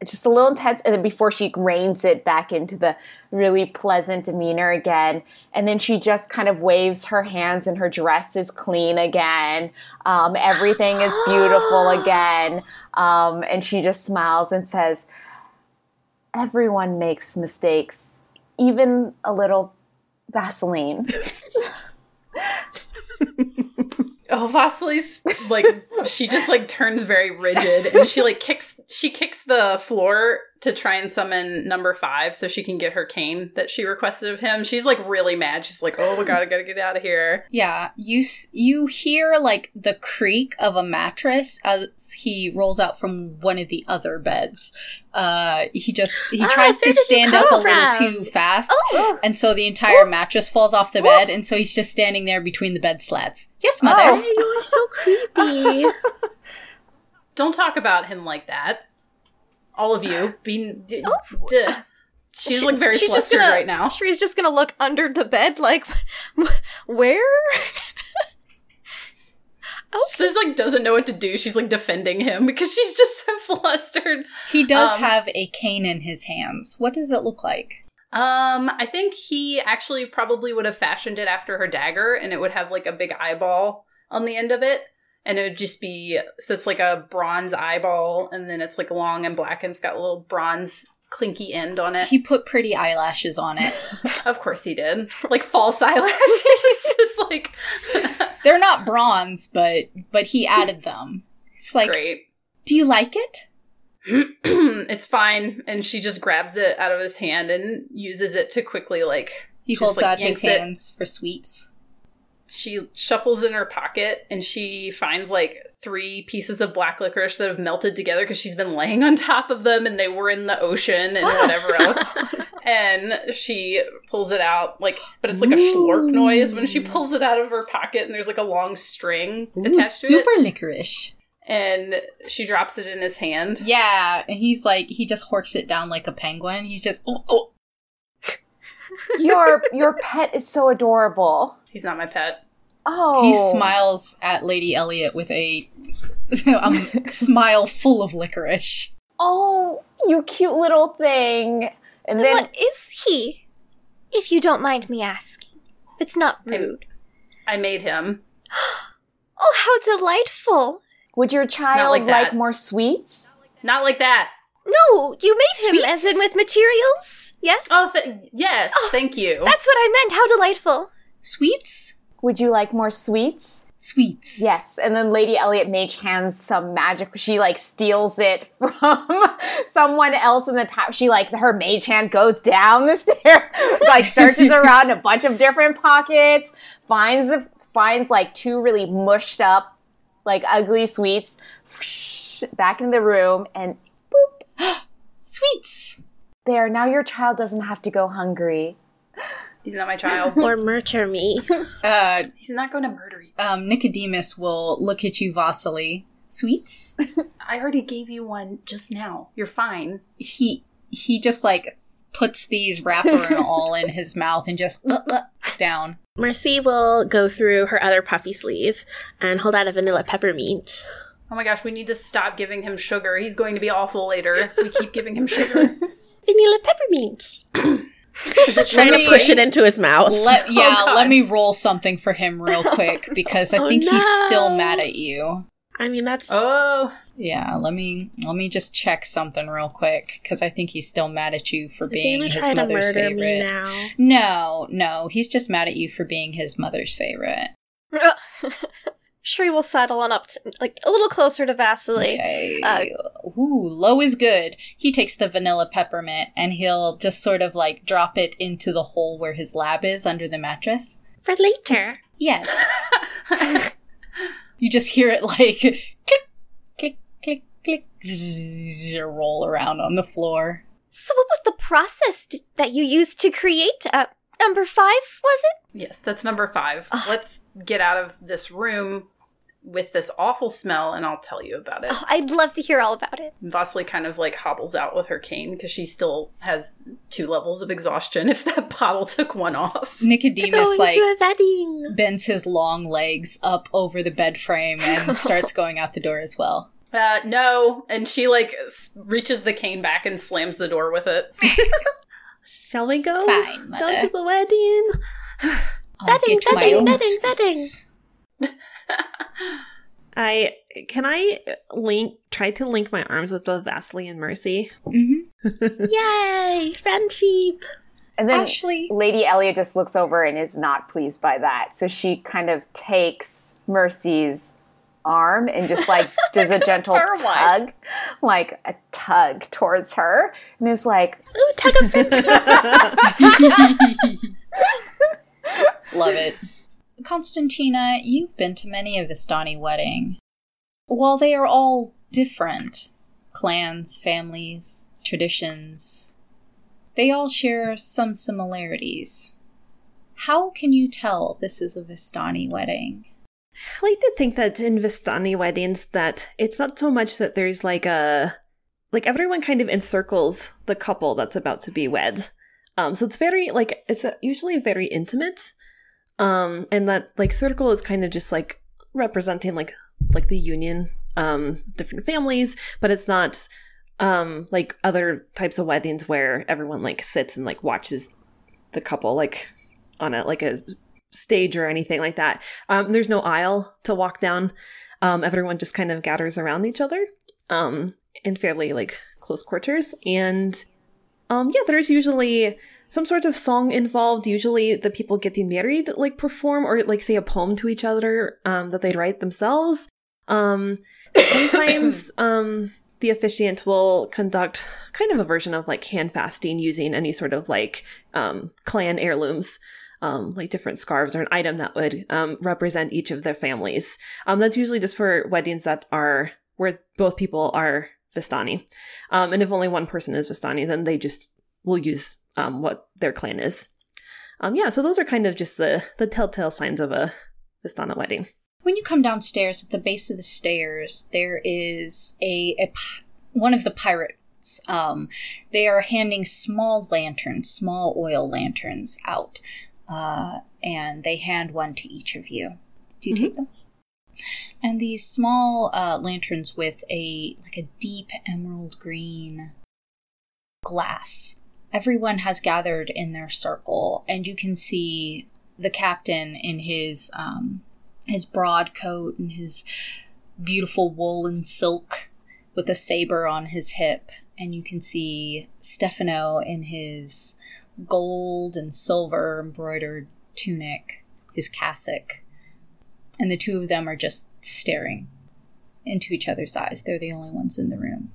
just a little intense, and then before she reins it back into the really pleasant demeanor again, and then she just kind of waves her hands, and her dress is clean again. Um, everything is beautiful again, um, and she just smiles and says everyone makes mistakes, even a little Vaseline. Oh, Vasily's like she just like turns very rigid and she like kicks she kicks the floor to try and summon number five so she can get her cane that she requested of him. She's like really mad. She's like, "Oh my god, I gotta get out of here." Yeah, you s- you hear like the creak of a mattress as he rolls out from one of the other beds. Uh, he just he Ah, tries where to stand up a come little too fast, Oh, and so the entire mattress falls off the bed, and so he's just standing there between the bed slats. Yes, mother. Oh. Hey, you're so creepy. Don't talk about him like that. All of you, be d- d- She's She- like very she's just flustered gonna- right now. Shri's just gonna look under the bed, like, where? She's like doesn't know what to do. She's like defending him because she's just so flustered. He does Um, have a cane in his hands. What does it look like? Um, I think he actually probably would have fashioned it after her dagger, and it would have like a big eyeball on the end of it, and it would just be so it's like a bronze eyeball, and then it's like long and black, and it's got a little bronze clinky end on it. He put pretty eyelashes on it. of course, he did, like false eyelashes. just like They're not bronze, but but he added them. It's like, great. do you like it? it's fine, and she just grabs it out of his hand and uses it to quickly like He holds like, out his yanks it. hands for sweets. She shuffles in her pocket and she finds like three pieces of black licorice that have melted together because she's been laying on top of them and they were in the ocean and whatever oh else. And she pulls it out like, but it's like a slurp noise when she pulls it out of her pocket and there's like a long string Ooh, attached super to it. licorice. And she drops it in his hand. Yeah, and he's like, he just horks it down like a penguin. He's just, oh, oh. your your pet is so adorable. He's not my pet. Oh, He smiles at Lady Elliot with a um, smile full of licorice. Oh, you cute little thing. And And then what is he? If you don't mind me asking. If it's not rude. I made him. Oh, how delightful. would your child like like, more sweets? Not like that. No, you made him as in with materials? Yes? Oh, th- yes. Thank you. That's what I meant. How delightful. Sweets? Would you like more sweets? Sweets. Yes. And then Lady Elliot mage hands some magic. She like steals it from someone else in the top. She like her mage hand goes down the stairs, like searches around a bunch of different pockets, finds finds like two really mushed up, like ugly sweets, back in the room, and boop, Sweets. there. Now your child doesn't have to go hungry. He's not my child. or murder me. Uh, He's not going to murder you. um, Nicodemus will look at you, Vasily, sweets? I already gave you one just now. You're fine. he he just like puts these wrapper and all in his mouth and just down. Mercy will go through her other puffy sleeve and hold out a vanilla peppermint. Oh my gosh, we need to stop giving him sugar. He's going to be awful later if we keep giving him sugar. Vanilla peppermint. Is it Trying to push it into his mouth. Let oh, yeah, God. let me roll something for him real quick because I Oh, think he's still mad at you. I mean, that's Oh, Yeah, let me let me just check something real quick because I think he's still mad at you for is being his try to mother's murder favorite. me now? No, no, he's just mad at you for being his mother's favorite. Shri will sidle on up, to, like a little closer to Vasily. Okay. Uh, Ooh, low is good. He takes the vanilla peppermint and he'll just sort of like drop it into the hole where his lab is under the mattress. For later. Yes. you just hear it like click, click, click, click, roll around on the floor. So, what was the process d- that you used to create uh, number five? Was it? yes, that's number five. Let's get out of this room with this awful smell, and I'll tell you about it. Oh, I'd love to hear all about it. Vasily kind of like hobbles out with her cane because she still has two levels of exhaustion if that bottle took one off. Nicodemus like to a wedding. bends his long legs up over the bed frame and starts going out the door as well. Uh, no. And she like s- reaches the cane back and slams the door with it. Shall we go Fine, down mother. to the wedding? I'll Wedding, get my wedding, wedding, wedding. Sweets. I can I link try to link my arms with both Vasily and Mercy. Mhm. Yay! Friendship. And then Ashley. Lady Elliot just looks over and is not pleased by that. So she kind of takes Mercy's arm and just like does a gentle Her one. tug, like a tug towards her, and is like, Ooh, tug of friendship. Love it. Constantina, you've been to many a Vistani wedding. While they are all different clans, families, traditions they all share some similarities. How can you tell this is a Vistani wedding? I like to think that in Vistani weddings that it's not so much that there's like a like everyone kind of encircles the couple that's about to be wed. Um so it's very like it's a, usually very intimate. Um and that like circle is kind of just like representing like like the union um different families, but it's not um like other types of weddings where everyone like sits and like watches the couple like on a like a stage or anything like that. Um, there's no aisle to walk down. Um, everyone just kind of gathers around each other um, in fairly like close quarters, and um, yeah, there's usually some sort of song involved. Usually, the people getting married like perform or like say a poem to each other um, that they write themselves. Um, sometimes um, the officiant will conduct kind of a version of like hand fasting using any sort of like um, clan heirlooms um, like different scarves or an item that would um, represent each of their families. Um, that's usually just for weddings that are where both people are Vistani. Um, and if only one person is Vistani, then they just will use um, what their clan is. Um, yeah, so those are kind of just the the telltale signs of a Vistana wedding. When you come downstairs, at the base of the stairs, there is a, a one of the pirates. Um, they are handing small lanterns, small oil lanterns out, uh, and they hand one to each of you. Do you take them? And these small uh, lanterns with a like a deep emerald green glass. Everyone has gathered in their circle, and you can see the captain in his um, his broad coat and his beautiful wool and silk with a saber on his hip. And you can see Stefano in his gold and silver embroidered tunic, his cassock. And the two of them are just staring into each other's eyes. They're the only ones in the room.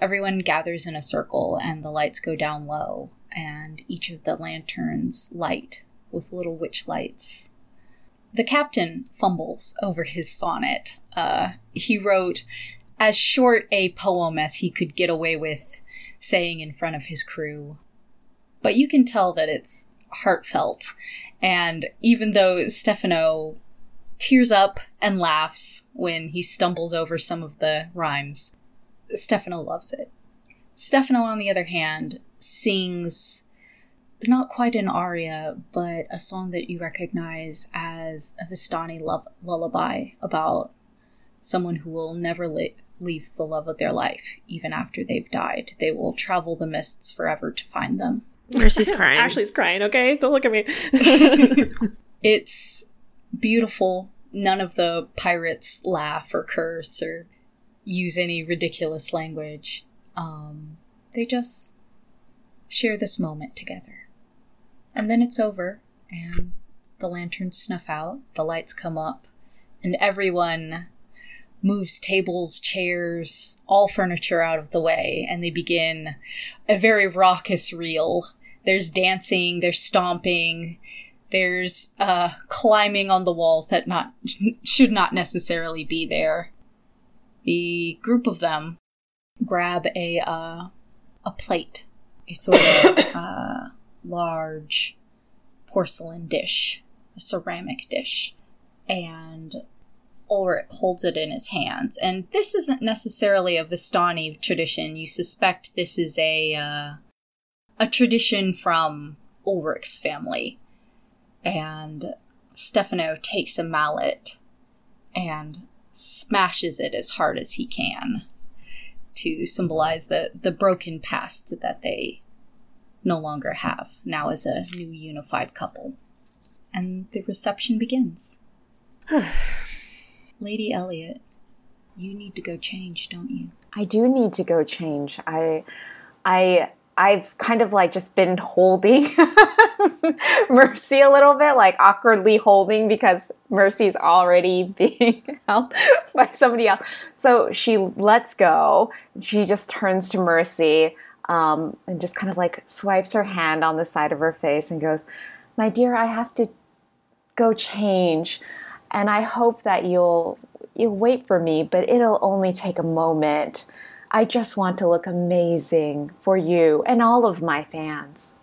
Everyone gathers in a circle and the lights go down low, and each of the lanterns light with little witch lights the captain fumbles over his sonnet. Uh, he wrote as short a poem as he could get away with saying in front of his crew. But you can tell that it's heartfelt. And even though Stefano tears up and laughs when he stumbles over some of the rhymes. Stefano loves it. Stefano, on the other hand, sings not quite an aria, but a song that you recognize as a Vistani love- lullaby about someone who will never li- leave the love of their life, even after they've died. They will travel the mists forever to find them. Mercy's crying. Ashley's crying, okay? Don't look at me. It's beautiful. None of the pirates laugh or curse or use any ridiculous language. Um, they just share this moment together. And then it's over, and the lanterns snuff out, the lights come up, and everyone moves tables, chairs, all furniture out of the way, and they begin a very raucous reel. There's dancing, there's stomping, there's uh, climbing on the walls that not should not necessarily be there. The group of them grab a uh, a plate, a sort of uh, large porcelain dish, a ceramic dish, and Ulrich holds it in his hands. And this isn't necessarily a Vistani tradition. You suspect this is a uh, a tradition from Ulrich's family. And Stefano takes a mallet and smashes it as hard as he can to symbolize the, the broken past that they no longer have now as a new unified couple. And the reception begins. Lady Elliot, you need to go change, don't you? I do need to go change. I, I, I've kind of like just been holding Mercy a little bit, like awkwardly holding because Mercy's already being held by somebody else. So she lets go. She just turns to Mercy um, and just kind of like swipes her hand on the side of her face and goes, "My dear, I have to go change." and I hope that you'll you'll wait for me, but it'll only take a moment. I just want to look amazing for you and all of my fans.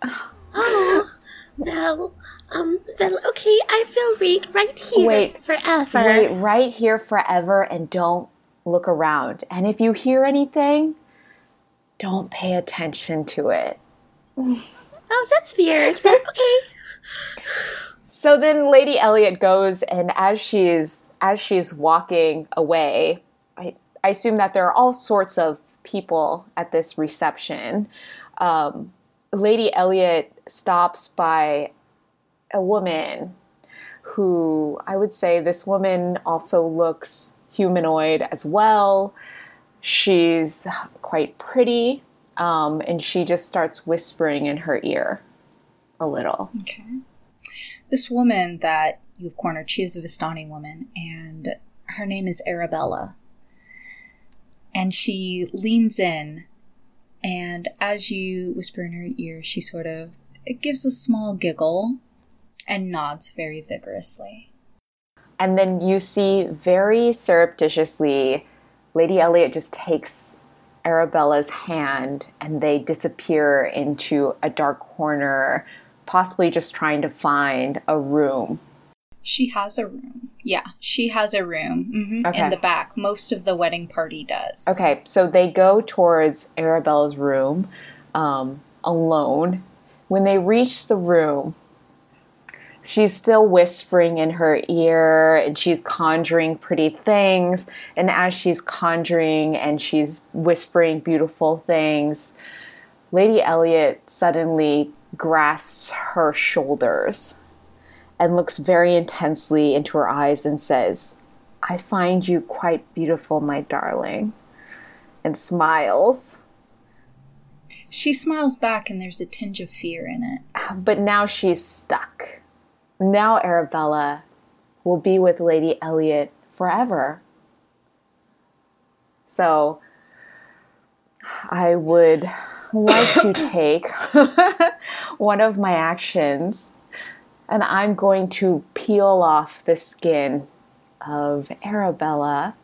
Oh, well, um, well, okay, I will wait right here Wait. forever. Wait right here forever and don't look around. And if you hear anything, don't pay attention to it. Oh, that's weird, but okay. So then Lady Elliot goes and as she's as she's walking away, I, assume that there are all sorts of people at this reception. Um, Lady Elliot stops by a woman who I would say this woman also looks humanoid as well. She's quite pretty, um, and she just starts whispering in her ear a little. Okay. This woman that you've cornered, she is a Vistani woman, and her name is Arabella. And she leans in, and as you whisper in her ear, she sort of gives a small giggle and nods very vigorously. And then you see very surreptitiously, Lady Elliot just takes Arabella's hand and they disappear into a dark corner, possibly just trying to find a room. She has a room. Yeah, she has a room hmm Okay. in the back. Most of the wedding party does. Okay, so they go towards Arabella's room um, alone. When they reach the room, she's still whispering in her ear and she's conjuring pretty things. And as she's conjuring and she's whispering beautiful things, Lady Elliot suddenly grasps her shoulders and looks very intensely into her eyes and says, I find you quite beautiful, my darling, and smiles. She smiles back, and there's a tinge of fear in it. But now she's stuck. Now Arabella will be with Lady Elliot forever. So I would like to take one of my actions and I'm going to peel off the skin of Arabella.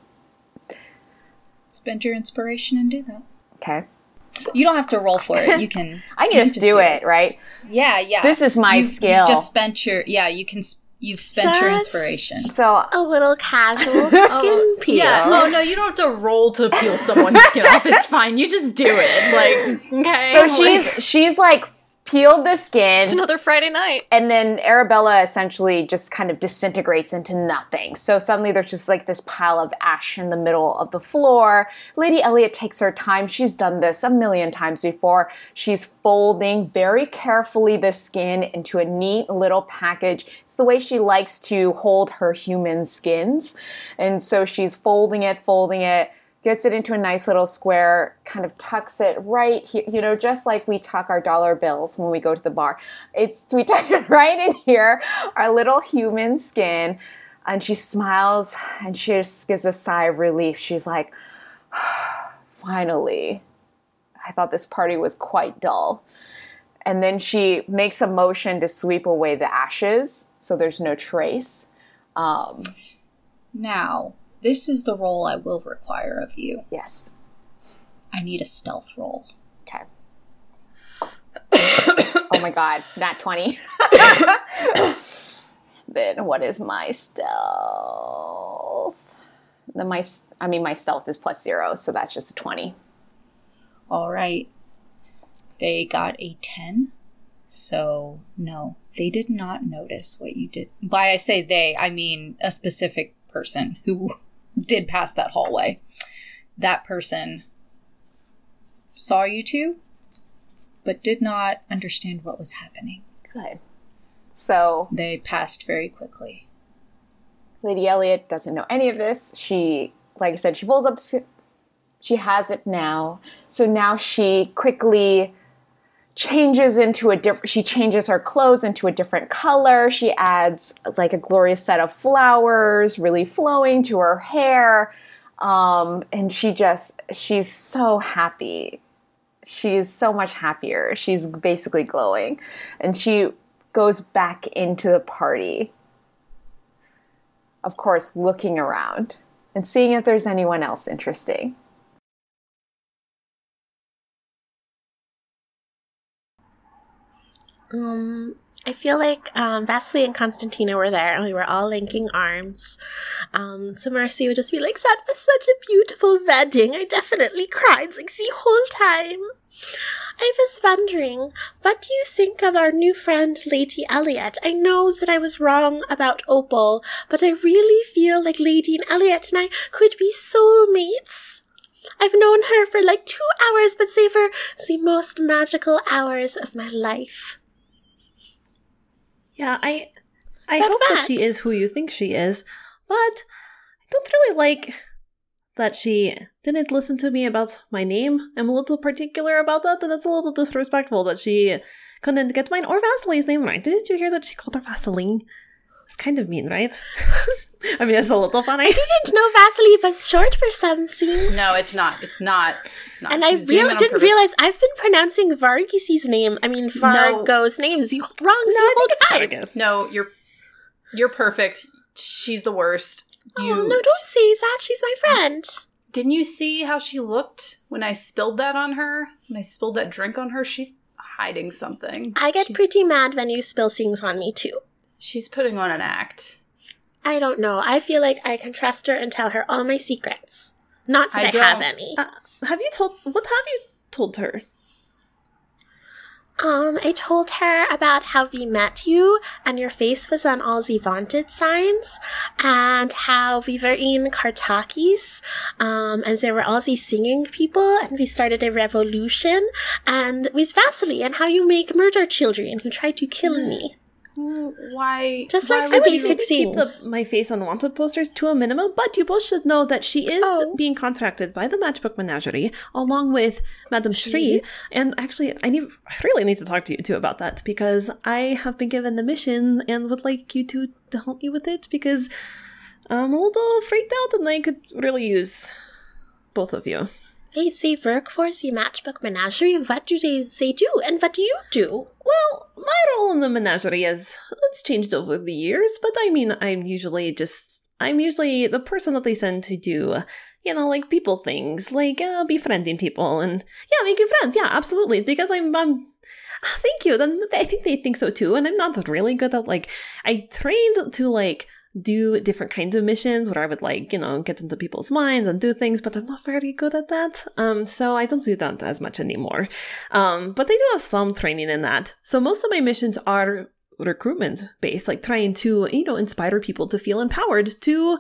Spend your inspiration and do that. Okay. You don't have to roll for it. You can. I you can just do it, right? Yeah, yeah. This is my You've- skill. You've just spent your. Yeah, you can. s- You've spent your inspiration. So A little casual skin oh, peel. Yeah. Oh no, you don't have to roll to peel someone's skin off. It's fine. You just do it. Like okay. so she's she's like peeled the skin. Just another Friday night. and then Arabella essentially just kind of disintegrates into nothing. So suddenly there's just like this pile of ash in the middle of the floor. Lady Elliot takes her time. She's done this a million times before. She's folding very carefully the skin into a neat little package. It's the way she likes to hold her human skins. And so she's folding it, folding it, gets it into a nice little square, kind of tucks it right here, you know, just like we tuck our dollar bills when we go to the bar. It's we tuck it right in here, our little human skin. And she smiles and she just gives a sigh of relief. She's like, finally. I thought this party was quite dull. And then she makes a motion to sweep away the ashes so there's no trace. Um, Now, this is the role I will require of you. yes. I need a stealth roll. Okay. oh my god, not 20. then what is my stealth? The my I mean my stealth is plus 0, so that's just a 20. All right. They got a 10. So, no, they did not notice what you did. By I say they, I mean a specific person who did pass that hallway. That person saw you two, but did not understand what was happening. Good. So, They passed very quickly. Lady Elliot doesn't know any of this. She, like I said, she folds up the she has it now. So now she quickly changes into a different she changes her clothes into a different color. She adds like a glorious set of flowers really flowing to her hair. Um, and she just she's so happy. She's so much happier. She's basically glowing. And she goes back into the party of course, looking around and seeing if there's anyone else interesting. Um, I feel like um, Vasily and Constantina were there, and we were all linking arms. Um, so Mercy would just be like, "That was such a beautiful wedding. I definitely cried like the whole time." I was wondering, what do you think of our new friend, Lady Elliot? I know that I was wrong about Opal, but I really feel like Lady and Elliot and I could be soulmates. I've known her for like two hours, but they were the most magical hours of my life. Yeah, I I But hope that that- she is who you think she is, but I don't really like that she didn't listen to me about my name. I'm a little particular about that, and it's a little disrespectful that she couldn't get mine or Vasily's name right. Didn't you hear that she called her Vaseline? It's kind of mean, right? I mean, it's a little funny. I didn't know Vasily was short for something. No, it's not. It's not. It's not. And She I really didn't purpose. realize I've been pronouncing Vargis's name, I mean Vargo's name, the wrong the whole time. No, you're you're perfect. She's the worst. Oh, you Oh, no, don't say that. She's my friend. didn't you see how she looked when I spilled that on her? When I spilled that drink on her, she's hiding something. I get she's, pretty mad when you spill things on me, too. She's putting on an act. I don't know. I feel like I can trust her and tell her all my secrets. Not that I I, have any. Uh, have you told what have you told her? Um, I told her about how we met you and your face was on all the wanted signs and how we were in Kartakis um, and there were all these singing people and we started a revolution and with Vasily and how you make murder children who tried to kill me. Why? Just why like you- basic keep the, my face on wanted posters to a minimum, but you both should know that she is Oh. being contracted by the Matchbook Menagerie along with Madame Shri. And actually, I need I really need to talk to you two about that because I have been given the mission and would like you two to help me with it because I'm a little freaked out and I could really use both of you. They say work for the Matchbook Menagerie. What do they say do and what do you do? Well, my role in the menagerie has it's changed over the years, but I mean, I'm usually just I'm usually the person that they send to do, you know, like people things, like uh, befriending people and yeah, making friends. Yeah, absolutely, because I'm I'm Thank you. Then I think they think so too. And I'm not really good at like I trained to like do different kinds of missions where I would like, you know, get into people's minds and do things, but I'm not very good at that. Um, so I don't do that as much anymore. Um, but I do have some training in that. So most of my missions are recruitment based, like trying to, you know, inspire people to feel empowered to,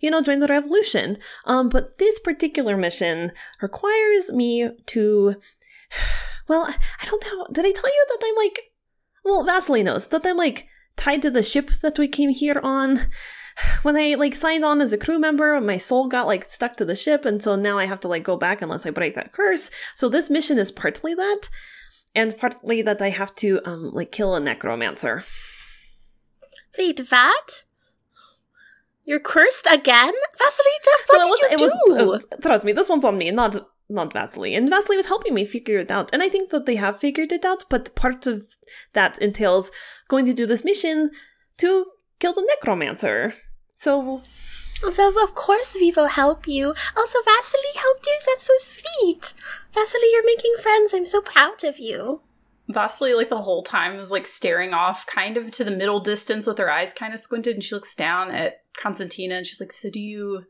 you know, join the revolution. Um, but this particular mission requires me to, well, I don't know. Did I tell you that I'm like, well, Vasily knows that I'm like tied to the ship that we came here on. When I like signed on as a crew member, my soul got like stuck to the ship, and so now I have to like go back unless I break that curse. So this mission is partly that, and partly that I have to um like kill a necromancer. Wait, what? You're cursed again? Vasily, what Well, did you wasn't- do? it was- trust me, this one's on me, not not Vasily. And Vasily was helping me figure it out. And I think that they have figured it out, but part of that entails going to do this mission to kill the necromancer. So Well, of course we will help you. Also, Vasily helped you. That's so sweet. Vasily, you're making friends. I'm so proud of you. Vasily, like the whole time, is like staring off kind of to the middle distance with her eyes kind of squinted, and she looks down at Constantina and she's like, So do you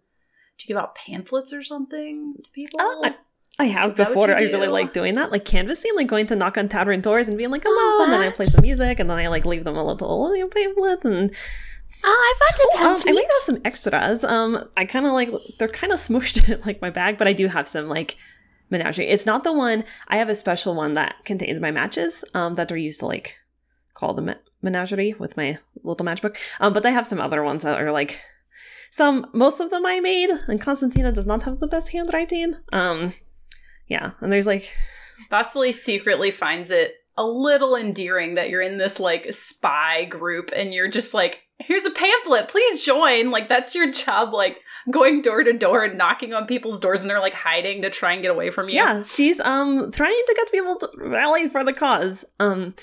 do you give out pamphlets or something to people? Oh, I, I have before. I really like doing that, like canvassing, like going to knock on tavern doors and being like, "Hello," Oh, and then I play some music, and then I like leave them a little you know, pamphlet, and Oh, I want a um, I pamphlet. might have some extras. Um, I kind of like they're kind of smooshed in like my bag, but I do have some like menagerie. It's not the one. I have a special one that contains my matches. Um, that are used to like call the me- menagerie with my little matchbook. Um, but I have some other ones that are like some. Most of them I made, and Constantina does not have the best handwriting. Um, yeah, and there's like Vasily secretly finds it a little endearing that you're in this like spy group and you're just like, here's a pamphlet, please join. Like that's your job, like going door to door and knocking on people's doors and they're like hiding to try and get away from you. Yeah, she's um trying to get people to rally for the cause. Um,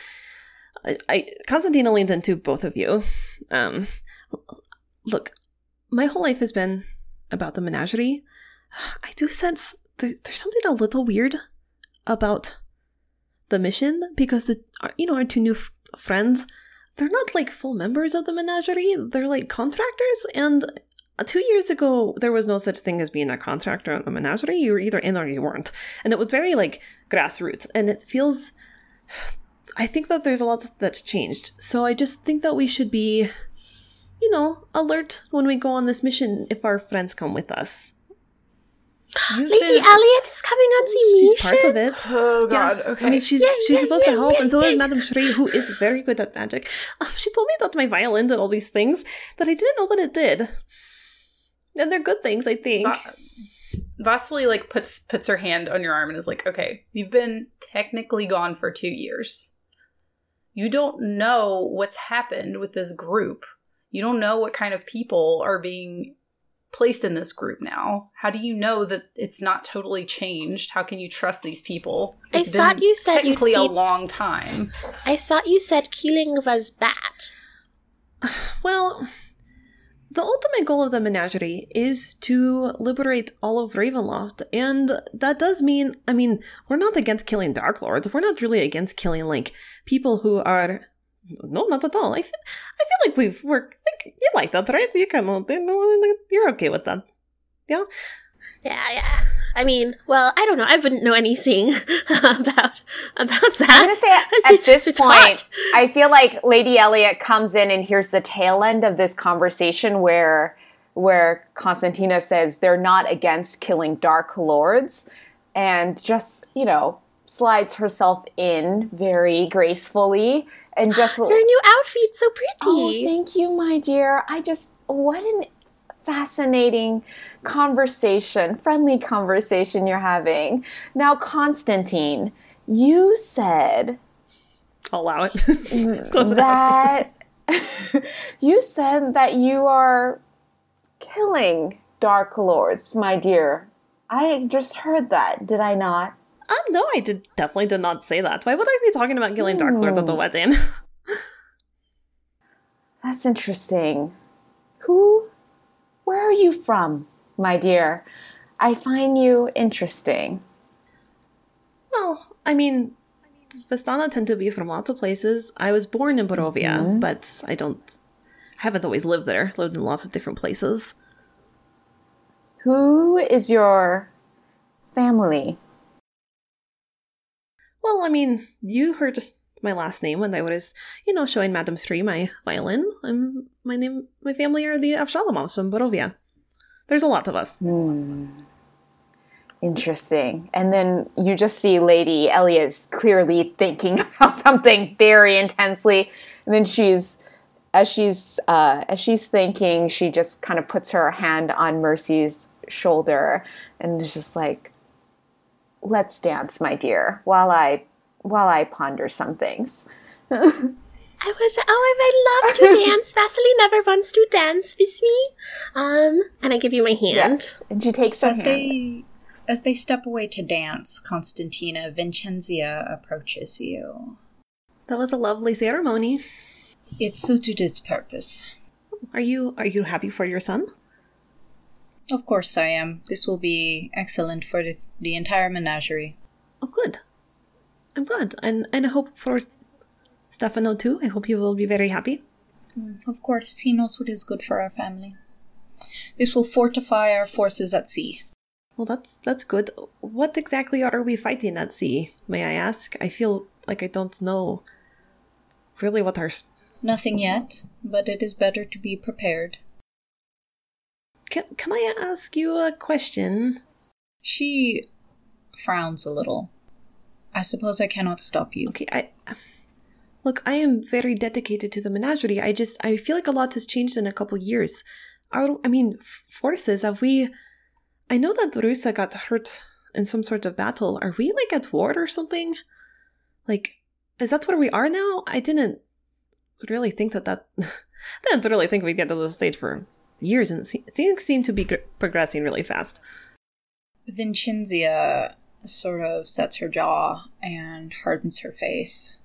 I, I Constantina leans into both of you. Um, look, my whole life has been about the menagerie. I do sense there, there's something a little weird about the mission because the you know our two new f- friends they're not like full members of the menagerie. They're like contractors. And two years ago there was no such thing as being a contractor on the menagerie. You were either in or you weren't. And it was very like grassroots. And it feels i think that there's a lot that's changed. So i just think that we should be you know alert when we go on this mission if our friends come with us You've Lady been- Elliot is coming on the she's mission. part of it Oh god, Yeah. okay. I mean, she's Yeah, she's yeah, supposed yeah, to help, yeah, and so is yeah. Madame Shri, who is very good at magic. Um, she told me that my violin did all these things that I didn't know that it did, and they're good things, I think. Va- Vasily like puts puts her hand on your arm and is like, "Okay, you've been technically gone for 2 years. You don't know what's happened with this group. You don't know what kind of people are being placed in this group now. How do you know that it's not totally changed? How can you trust these people? I thought been you said you technically a long time. I thought you said killing was bad. Well, the ultimate goal of the menagerie is to liberate all of Ravenloft, and that does mean, I mean, we're not against killing Dark Lords. We're not really against killing like people who are. No, not at all. I feel, I feel like we've worked. Like, you like that, right? You kind of, you're okay with that. Yeah. Yeah, yeah. I mean, well, I don't know. I wouldn't know anything about about that. I'm gonna say at It's- this point, hot. I feel like Lady Elliot comes in and hears the tail end of this conversation where where Constantina says they're not against killing dark lords and just, you know, slides herself in very gracefully and just Your new outfit, so Oh, pretty. thank you, my dear. I just what an fascinating conversation, friendly conversation you're having. Now, Constantine, you said I'll allow it. That you said that you are killing dark lords, my dear. I just heard that, did I not? Um, no, I did definitely did not say that. Why would I be talking about killing Dark Lords at the wedding? That's interesting. Who where are you from, my dear? I find you interesting. well, I mean, Vistana tend to be from lots of places. I was born in Barovia, but I don't haven't always lived there. Lived in lots of different places. Who is your family? Well, I mean, you heard my last name when I was, you know, showing Madame Shri my violin. I'm my name, my family are the Avshalomovs from Barovia. There's a lot of us. Interesting. And then you just see Lady Elia's clearly thinking about something very intensely, and then she's as she's uh, as she's thinking, she just kind of puts her hand on Mercy's shoulder and is just like, "Let's dance, my dear, while I while I ponder some things." I would, oh, I would love to dance. Vasily never wants to dance with me. Um, and I give you my hand. Yes. And she takes her As hand. they as they step away to dance, Constantina Vincenzia approaches you. That was a lovely ceremony. It suited its purpose. Are you are you happy for your son? Of course I am. This will be excellent for the, the entire menagerie. Oh, good. I'm glad, and and I hope for Stefano too. I hope he will be very happy. Mm, of course, he knows what is good for our family. This will fortify our forces at sea. Well, that's that's good. What exactly are we fighting at sea? May I ask? I feel like I don't know really what our. Nothing yet, but it is better to be prepared. Can can I ask you a question? She frowns a little. I suppose I cannot stop you. Okay, I look. I am very dedicated to the menagerie. I just I feel like a lot has changed in a couple years. Our, I mean, forces. Have we? I know that Rusa got hurt in some sort of battle. Are we like at war or something? Like, is that where we are now? I didn't really think that that. didn't really think we'd get to this stage for years, and things seem to be gr- progressing really fast. Vincenzia sort of sets her jaw and hardens her face.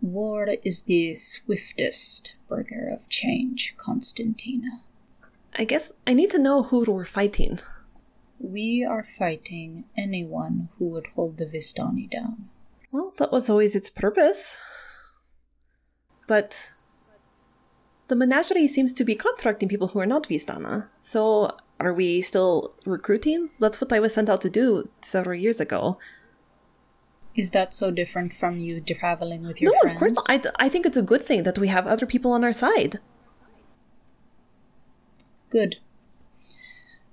War is the swiftest bringer of change, Constantina. I guess I need to know who we're fighting. We are fighting anyone who would hold the Vistani down. Well, that was always its purpose. But the menagerie seems to be contracting people who are not Vistana. So are we still recruiting? That's what I was sent out to do several years ago. Is that so different from you traveling with your no, friends? of course not. I, I think it's a good thing that we have other people on our side. Good.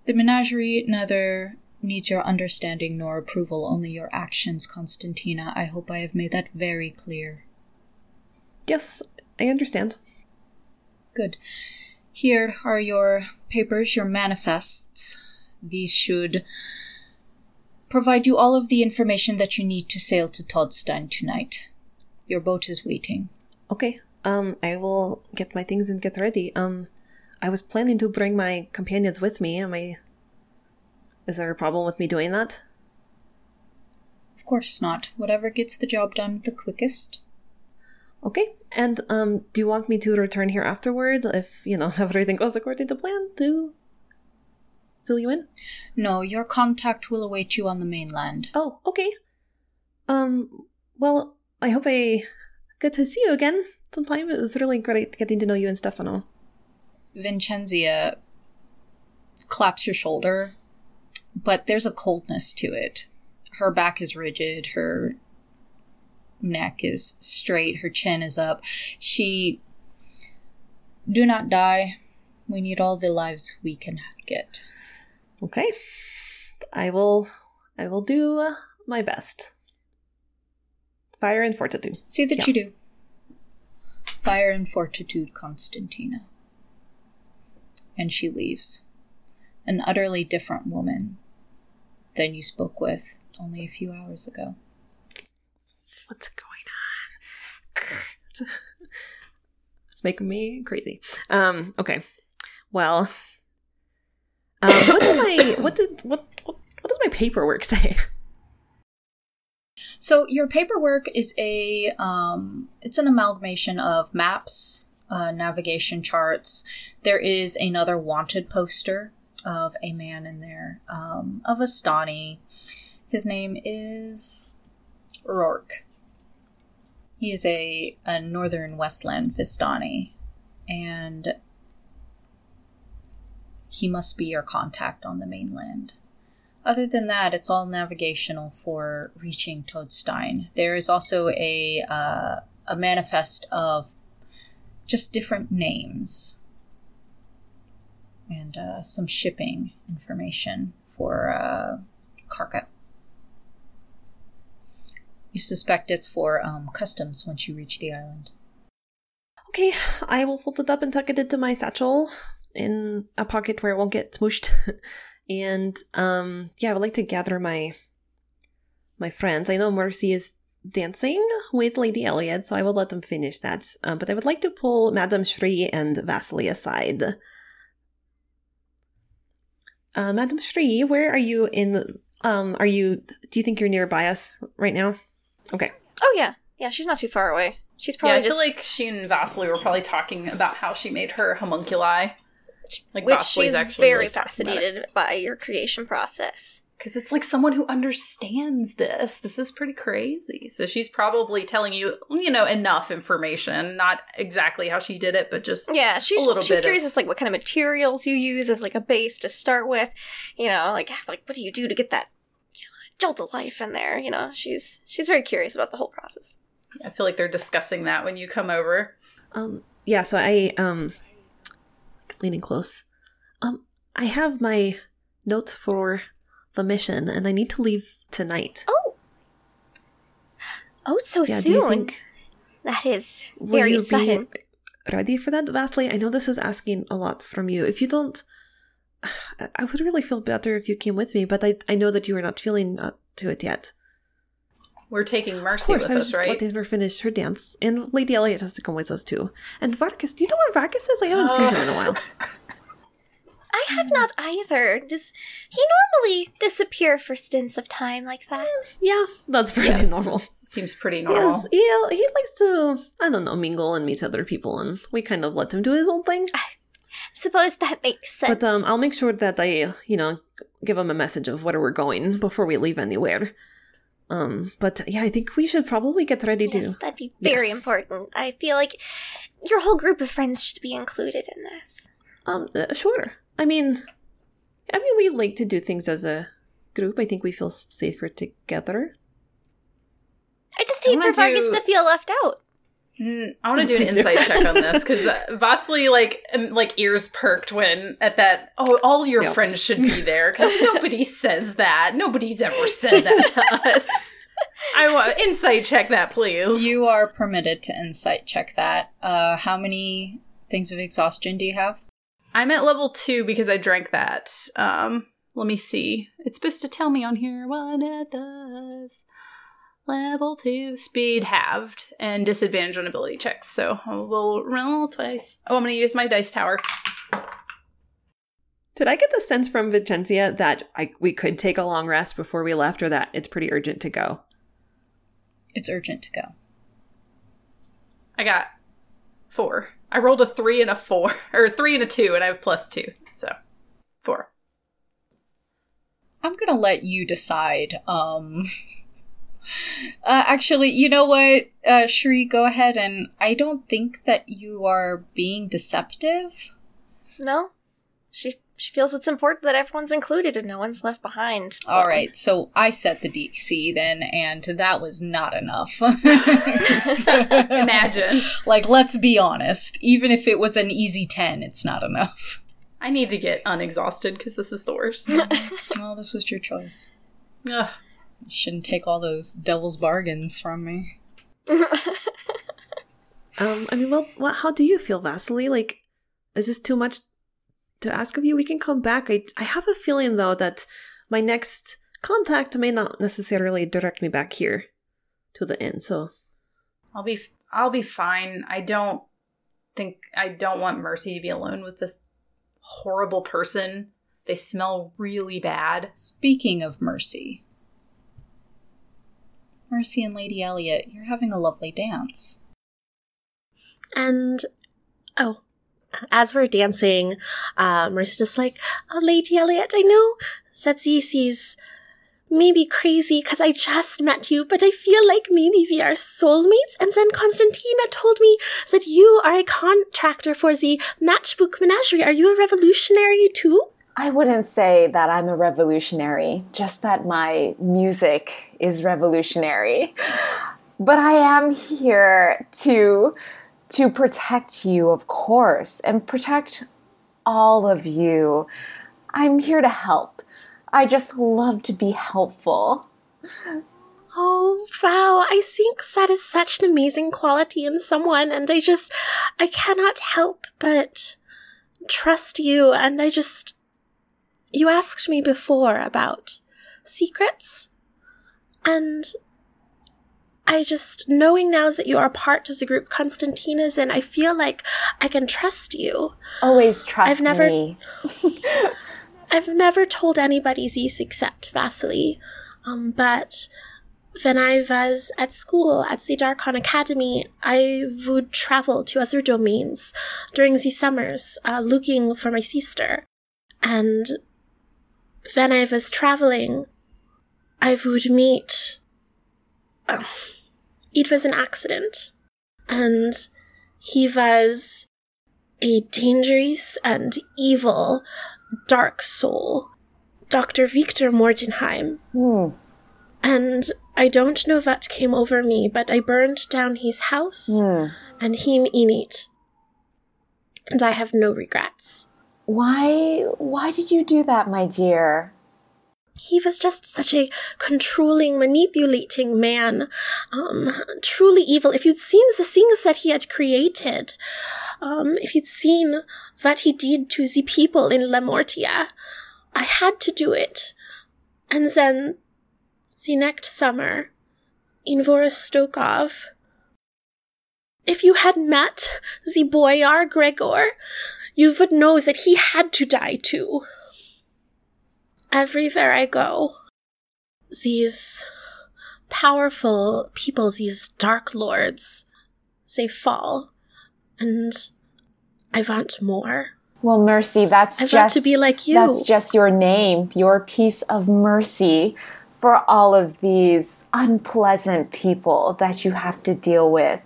The menagerie neither needs your understanding nor approval, only your actions, Constantina. I hope I have made that very clear. Yes, I understand. Good. Here are your papers, your manifests. These should provide you all of the information that you need to sail to Todstein tonight. Your boat is waiting. Okay. Um, I will get my things and get ready. Um, I was planning to bring my companions with me. Am I? Is there a problem with me doing that? Of course not. Whatever gets the job done the quickest. Okay. And um, do you want me to return here afterwards if you know everything goes according to plan to fill you in? No, your contact will await you on the mainland. Oh, okay. Um, well, I hope I get to see you again sometime. It was really great getting to know you and Stefano. Vincenzia claps your shoulder, but there's a coldness to it. Her back is rigid, her neck is straight, her chin is up. She. Do not die. We need all the lives we can get. Okay. I will. I will do uh, my best. Fire and fortitude. See that Yeah. you do. Fire and fortitude, Constantina. And she leaves. An utterly different woman than you spoke with only a few hours ago. What's going on? It's, it's making me crazy. Um. Okay. Well. Um. What did my what did what what, what does my paperwork say? So your paperwork is a um, it's an amalgamation of maps, uh, navigation charts. There is another wanted poster of a man in there um, of a Stani. His name is Rourke. He is a, a northern Westland Vistani, and he must be your contact on the mainland. Other than that, it's all navigational for reaching Todstein. There is also a uh, a manifest of just different names and uh, some shipping information for uh. You suspect it's for um, customs once you reach the island. Okay, I will fold it up and tuck it into my satchel in a pocket where it won't get smooshed. and um yeah, I would like to gather my my friends. I know Mercy is dancing with Lady Elliot, so I will let them finish that. Um, but I would like to pull Madame Shri and Vasily aside. Uh, Madame Shri, where are you in? Um, are you? Do you think you're nearby us right now? Okay. Oh yeah, yeah. She's not too far away. She's probably yeah, I just feel like she and Vasily were probably talking about how she made her homunculi. Like which Vasily's she's actually very really talking about it. fascinated by your creation process. Because it's like someone who understands this. This is pretty crazy. So she's probably telling you, you know, enough information. Not exactly how she did it, but just Yeah, she's a little she's bit curious of, as like what kind of materials you use as like a base to start with. You know, like like what do you do to get that you know, jolt of life in there? You know, she's she's very curious about the whole process. I feel like they're discussing that when you come over. Um, yeah, so I um leaning close. Um, I have my notes for the mission, and I need to leave tonight. Oh. Oh, so yeah, soon. do you think that is will very you sudden. be ready for that, Vasily? I know this is asking a lot from you. If you don't, I- I would really feel better if you came with me, but I I know that you are not feeling up to it yet. We're taking Of Mercy course, with I was us, just right? letting her finish her dance, and Lady Elliot has to come with us too. And Vargas, do you know where Vargas is? I haven't seen him in a while. I have not either. Does he normally disappear for stints of time like that? Yeah, that's pretty Yes, normal. Seems pretty normal. Yes, he, he likes to, I don't know, mingle and meet other people, and we kind of let him do his own thing. Suppose that makes sense. But um, I'll make sure that I, you know, give him a message of where we're going before we leave anywhere. Um, but yeah, I think we should probably get ready yes, to. that'd be very important. I feel like your whole group of friends should be included in this. Um, uh, sure. I mean, I mean, we like to do things as a group. I think we feel safer together. I just hate for Vargas do- to feel left out. Mm, I want to do an insight check on this because uh, Vasily, like, um, like ears perked when at that. Oh, all your friends should be there because nobody says that. Nobody's ever said that to us. I want insight check that, please. You are permitted to insight check that. Uh, how many things of exhaustion do you have? I'm at level two because I drank that. Um, let me see. It's supposed to tell me on here what it does. Level two, speed halved, and disadvantage on ability checks. So we'll roll twice. Oh, I'm going to use my dice tower. Did I get the sense from Vincenzia that I, we could take a long rest before we left, or that it's pretty urgent to go? It's urgent to go. I got four. I rolled a three and a four, or three and a two, and I have plus two. So four. I'm gonna let you decide. Um, uh, actually, you know what, uh, Shri, go ahead and I don't think that you are being deceptive. No, she she feels it's important that everyone's included and no one's left behind. All right, so I set the DC then, and that was not enough. Imagine. like, let's be honest. Even if it was an easy ten, it's not enough. I need to get unexhausted because this is the worst. Well, this was your choice. Ugh. You shouldn't take all those devil's bargains from me. Um, I mean, well, well, how do you feel, Vasily? Like, is this too much to ask of you? We can come back. I, I have a feeling though that my next contact may not necessarily direct me back here to the inn. So, I'll be I'll be fine. I don't think I don't want Mercy to be alone with this horrible person. They smell really bad. Speaking of Mercy, Mercy and Lady Elliot, you're having a lovely dance. And oh, as we're dancing, uh, Mercy's just like, oh, Lady Elliot, I know Setsi sees maybe crazy because I just met you, but I feel like maybe we are soulmates. And then Constantina told me that you are a contractor for the Matchbook Menagerie. Are you a revolutionary too? I wouldn't say that I'm a revolutionary, just that my music is revolutionary. But I am here to to protect you, of course, and protect all of you. I'm here to help. I just love to be helpful. Oh, wow. I think that is such an amazing quality in someone, and I just, I cannot help but trust you, and I just, you asked me before about secrets, and I just, knowing now that you are part of the group Constantine Constantina's in, I feel like I can trust you. Always trust I've never- me. I've never told anybody these except Vasily. Um, but when I was at school at the Darkon Academy, I would travel to other domains during the summers, uh, looking for my sister. And when I was traveling, I would meet. It was an accident. And he was a dangerous and evil dark soul, Dr. Victor Mordenheim. Hmm. And I don't know what came over me, but I burned down his house Hmm. and him in it. And I have no regrets. Why why did you do that, my dear? He was just such a controlling, manipulating man. Um, truly evil. If you'd seen the things that he had created, um, if you'd seen what he did to the people in Lamordia, I had to do it. And then, the next summer, in Vorostokov, if you had met the boyar Gregor, you would know that he had to die too. Everywhere I go, these powerful people, these dark lords, they fall. And I want more. Well, mercy, that's I want just to be like you. That's just your name, your piece of mercy for all of these unpleasant people that you have to deal with.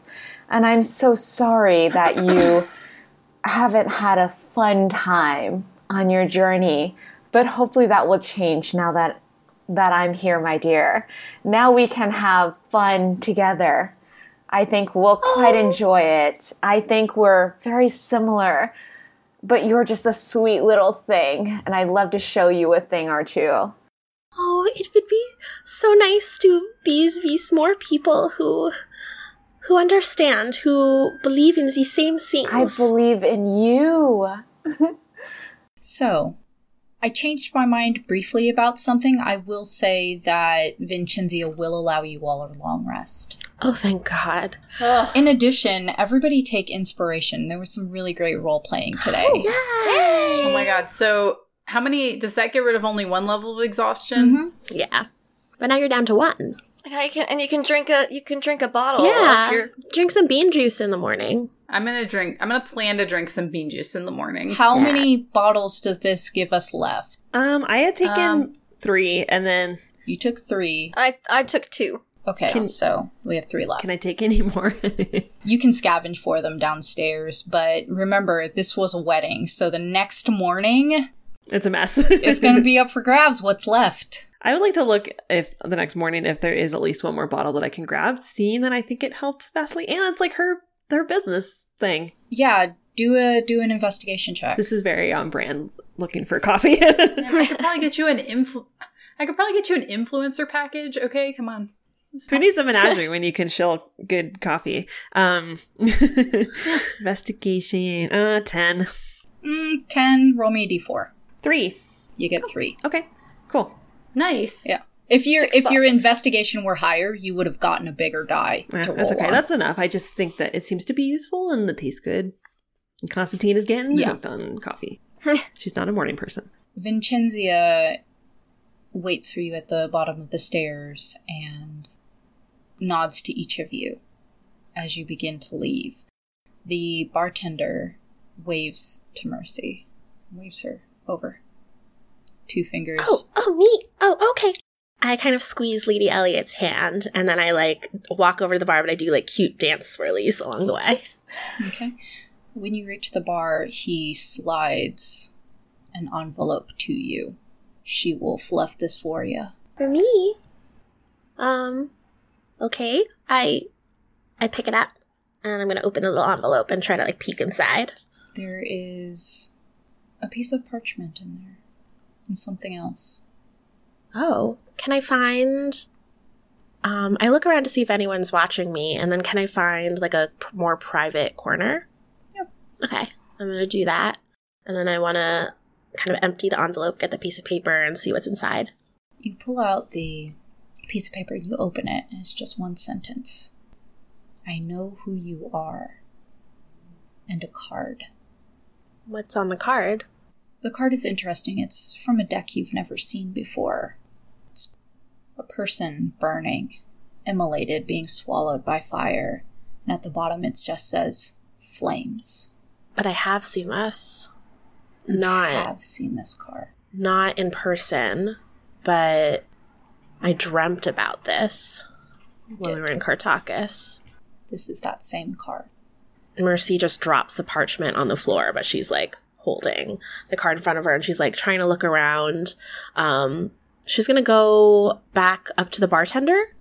And I'm so sorry that you haven't had a fun time on your journey, but hopefully that will change now that that I'm here, my dear. Now we can have fun together. I think we'll quite oh. enjoy it. I think we're very similar but you're just a sweet little thing, and I'd love to show you a thing or two. Oh, it would be so nice to be with more people who who understand, who believe in the same things. I believe in you. So, I changed my mind briefly about something. I will say that Vincenzia will allow you all a long rest. oh, thank God. In addition, everybody take inspiration. There was some really great role playing today. Oh, oh my god. So how many does that get rid of only one level of exhaustion? Mm-hmm. Yeah. But now you're down to one. And I can and you can drink a you can drink a bottle. yeah. If Drink some bean juice in the morning. I'm gonna drink I'm gonna plan to drink some bean juice in the morning. How many bottles does this give us left? Um, I had taken Um, three, and then You took three. I I took two. Okay, Can- so we have three left. can I take any more? You can scavenge for them downstairs, but remember, this was a wedding, so the next morning it's a mess. it's going to be up for grabs what's left. I would like to look if the next morning if there is at least one more bottle that I can grab, seeing that I think it helped Vasily, and it's like her her business thing. Yeah, do a do an investigation check. This is very on brand. Looking for coffee. I could probably get you an influ- I could probably get you an influencer package. Okay, come on. Who needs a menagerie when you can shill good coffee? Um, investigation. Uh, ten. Mm, 10, roll me a d4. Three. You get 3. Okay. Cool. Nice. Yeah. If your if your investigation were higher, you would have gotten a bigger die Yeah, that's okay. on. That's enough. I just think that it seems to be useful and it tastes good. And Constantine is getting Yeah. hooked on coffee. She's not a morning person. Vincenzia waits for you at the bottom of the stairs and nods to each of you as you begin to leave. The bartender waves to Mercy, waves her over. Two fingers. Oh, oh, me. Oh, okay. I kind of squeeze Lady Elliot's hand and then I like walk over to the bar, but I do like cute dance swirlies along the way. Okay. When you reach the bar, he slides an envelope to you. She Wolf left this for you. For me? Um, okay. I I pick it up and I'm gonna open the little envelope and try to like peek inside. There is a piece of parchment in there and something else. Oh, can I find? Um, I look around to see if anyone's watching me, and then can I find like a p- more private corner? Yep. Okay, I'm gonna do that, and then I want to kind of empty the envelope, get the piece of paper, and see what's inside. You pull out the piece of paper, you open it, and it's just one sentence. I know who you are. And a card. What's on the card? The card is interesting. It's from a deck you've never seen before. A person burning, immolated, being swallowed by fire. And at the bottom it just says flames. But I have seen this. I Not have seen this card. not in person, but I dreamt about this when we were in Kartakass. This is that same card. Mercy just drops the parchment on the floor, but she's like holding the card in front of her and she's like trying to look around. Um, she's gonna go back up to the bartender.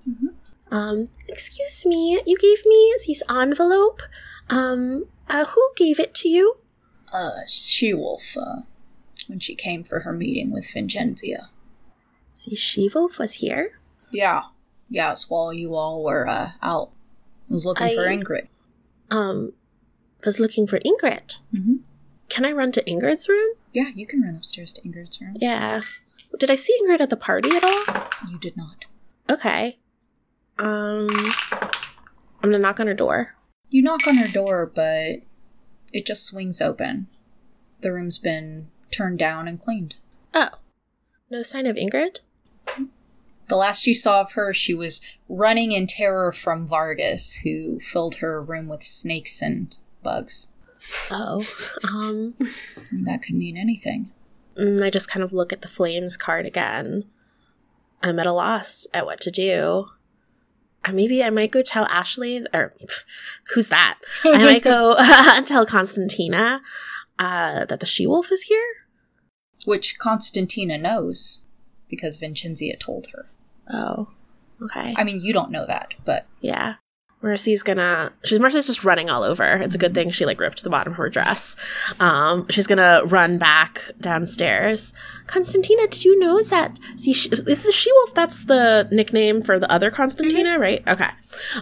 Um, excuse me, you gave me this envelope. Um, uh, who gave it to you? Uh, She Wolf, uh, when she came for her meeting with Vincenzia. See, She-Wolf was here. Yeah. Yes, while you all were, uh, out. I was looking for Ingrid. Um, was looking for Ingrid. Mm-hmm. Can I run to Ingrid's room? Yeah, you can run upstairs to Ingrid's room. Yeah. Did I see Ingrid at the party at all? You did not. Okay. Um, I'm gonna knock on her door. You knock on her door, but it just swings open. The room's been turned down and cleaned. Oh, no sign of Ingrid. The last you saw of her, she was running in terror from Vargas, who filled her room with snakes and bugs. Oh, um, that could mean anything. Mm, I just kind of look at the flames card again. I'm at a loss at what to do. Uh, maybe I might go tell Ashley, or who's that? I might go tell Constantina uh, that the she wolf is here. Which Constantina knows, because Vincenzia told her. Oh, okay. I mean, you don't know that, but Yeah. Mercy's gonna she's Mercy's just running all over. It's a good thing she like ripped the bottom of her dress. Um she's gonna run back downstairs. Constantina, did you know that see she, is the she wolf that's the nickname for the other Constantina, right? Okay.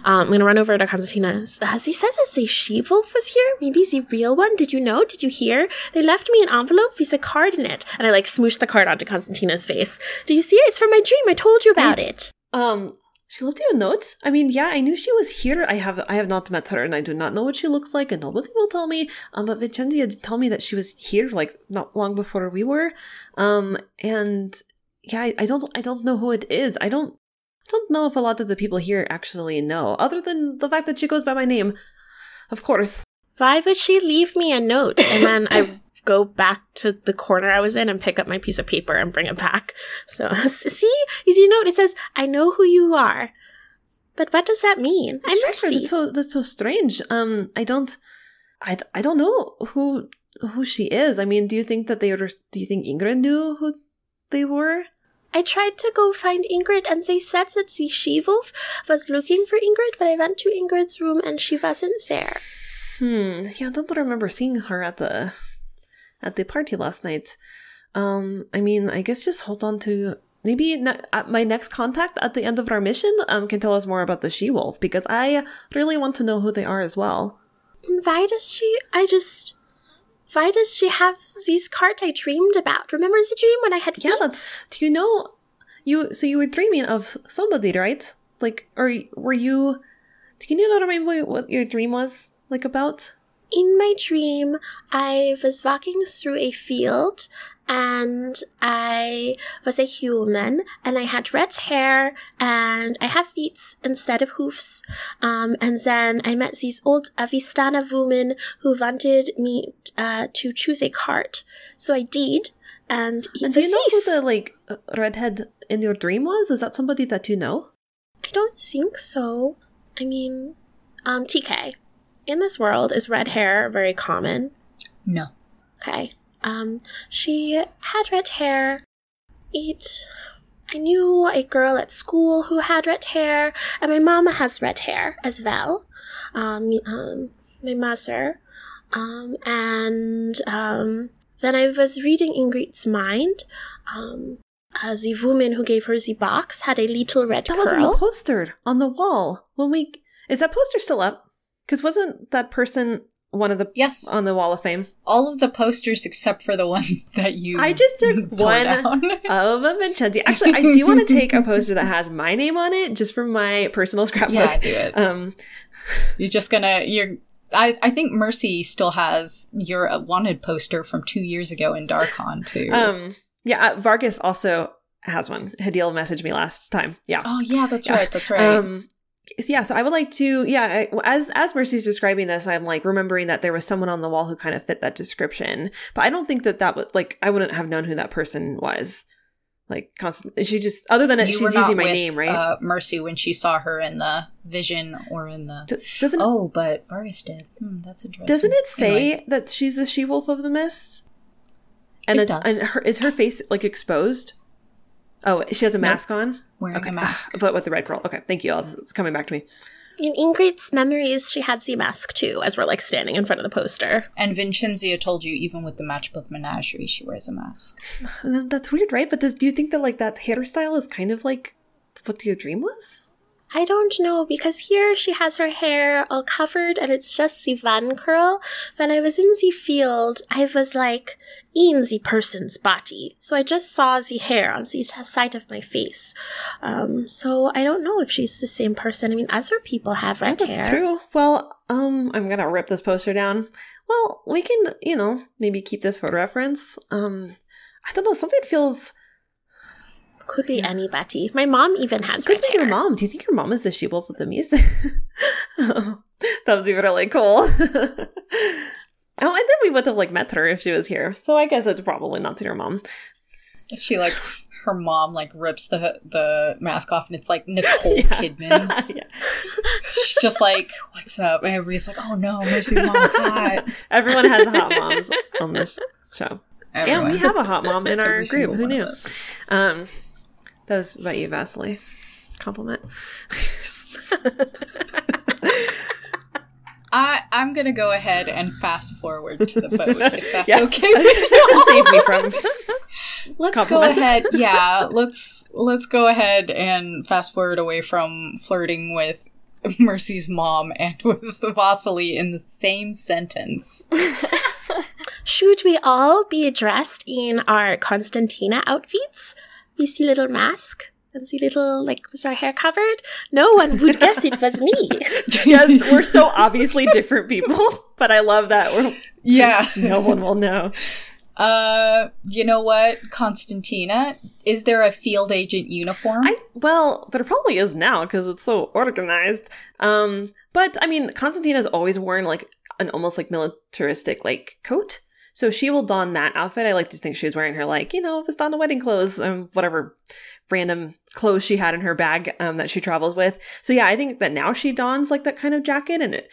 Um I'm gonna run over to Constantina. Uh, he says it's the she wolf was here. Maybe the real one. Did you know? Did you hear? They left me an envelope with a card in it. And I like smoosh the card onto Constantina's face. Do you see it? It's from my dream. I told you about it. Um, she left you a note. I mean, yeah, I knew she was here. I have, I have not met her, and I do not know what she looks like, and nobody will tell me. Um, but Vincenzia did tell me that she was here, like not long before we were. Um, and yeah, I, I don't, I don't know who it is. I don't, I don't know if a lot of the people here actually know, other than the fact that she goes by my name. Of course. Why would she leave me a note? And then I go back to the corner I was in and pick up my piece of paper and bring it back. So, see, easy note. It says, I know who you are. But what does that mean? I'm Sure, Mercy. That's so that's so strange. Um, I don't, I, I don't know who who she is. I mean, do you think that they were? Do you think Ingrid knew who they were? I tried to go find Ingrid and they said that the she-wolf was looking for Ingrid, but I went to Ingrid's room and she wasn't there. Hmm. Yeah, I don't remember seeing her at the at the party last night. Um, I mean, I guess just hold on to maybe ne- my next contact at the end of our mission um can tell us more about the she wolf because I really want to know who they are as well. And why does she, I just, why does she have these cards I dreamed about? Remember the dream when I had Yeah, that's. Do you know? You so you were dreaming of somebody, right? Like, or were you? Can you not remember what your dream was like about? In my dream, I was walking through a field and I was a human and I had red hair and I have feet instead of hoofs. Um, and then I met these old Avistana women who wanted me uh, to choose a cart. So I did. And And do you know who the like redhead in your dream was? Is that somebody that you know? I don't think so. I mean, um, TK, in this world, is red hair very common? No. Okay. Um, she had red hair. It. I knew a girl at school who had red hair, and my mama has red hair as well. Um, um my mother. Um, and um, then I was reading Ingrid's mind. Um, uh, the woman who gave her the box had a little red That was on curl. the poster on the wall. When we is that poster still up? Because wasn't that person one of the Yes. on the wall of fame All of the posters except for the ones that you I just took one down. of a Vincenzi. Actually, I do want to take a poster that has my name on it, just for my personal scrapbook. yeah, do it. Um, You're just gonna you're I, I think Mercy still has your uh, wanted poster from two years ago in Darkon too. um, yeah, uh, Vargas also has one. Hadil messaged me last time. Yeah. oh yeah, that's Yeah. right. That's right. Um, yeah, so I would like to, yeah, as as Mercy's describing this, I'm like remembering that there was someone on the wall who kind of fit that description, but I don't think that that would like I wouldn't have known who that person was. Like, constantly, she just other than it, you she's using my with, name, right? Uh, Mercy when she saw her in the vision or in the. D- doesn't oh, but Vargas did. Hmm, that's interesting. doesn't it say Anyway, that she's the she wolf of the mist? And It it- does. and her is her face like exposed? Oh, she has a Nope. mask on. wearing Okay, a mask? but with the red curl. Okay, thank you. all. It's coming back to me. In Ingrid's memories, she had the mask too, as we're like standing in front of the poster. And Vincenzia told you even with the matchbook menagerie, she wears a mask. That's weird, right? But does, do you think that like that hairstyle is kind of like what your dream was? I don't know because here she has her hair all covered and it's just the van curl. When I was in the field, I was like in the person's body, so I just saw the hair on the side of my face. Um, so I don't know if she's the same person. I mean, other people have red That's hair. true. Well, um, I'm gonna rip this poster down. Well, we can, you know, maybe keep this for reference. Um, I don't know. Something feels. Could be anybody. My mom even has Could red be hair. your mom. Do you think your mom is the she wolf with the music? oh, that would be really cool. oh, and then we would have like met her if she was here. So I guess it's probably not to your mom. She like her mom like rips the the mask off and it's like Nicole Yeah. Kidman. yeah. She's just like, "What's up?" And everybody's like, "Oh no, Mercy's mom's hot." Everyone has hot moms on this show. Everyone. And we have a hot mom in our Every group. Who one knew? Um, that was about you, Vasily. Compliment. I I'm gonna go ahead and fast forward to the boat if that's Yes. okay. Save me from. let's go ahead. Yeah, let's let's go ahead and fast forward away from flirting with Mercy's mom and with Vasily in the same sentence. Should we all be dressed in our Constantina outfits? With the little mask and the little, like, was our hair covered? No one would guess it was me. yes, we're so obviously different people, but I love that. We're, Yeah. no one will know. Uh, you know what, Constantina? Is there a field agent uniform? I well, there probably is now because it's so organized. Um, but I mean, Constantina's always worn like an almost like militaristic like coat, so she will don that outfit. I like to think she was wearing her like you know Vistana wedding clothes, um, whatever random clothes she had in her bag um, that she travels with. So yeah, I think that now she dons like that kind of jacket, and it.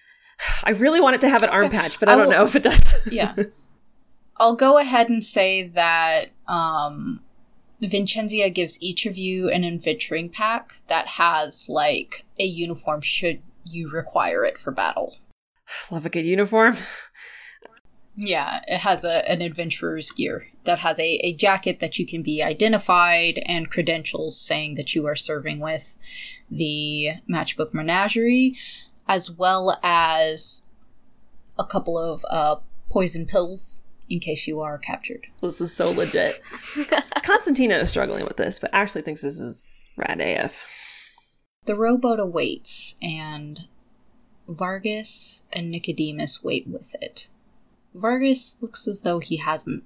I really want it to have an arm patch, but I, I don't will- know if it does. yeah. I'll go ahead and say that um Vincenzia gives each of you an adventuring pack that has like a uniform should you require it for battle. Love a good uniform. Yeah, it has a, an adventurer's gear that has a, a jacket that you can be identified and credentials saying that you are serving with the Matchbook Menagerie, as well as a couple of uh, poison pills in case you are captured. This is so legit. Constantina is struggling with this, but Ashley thinks this is rad AF. The rowboat awaits, and Vargas and Nicodemus wait with it. Vargas looks as though he hasn't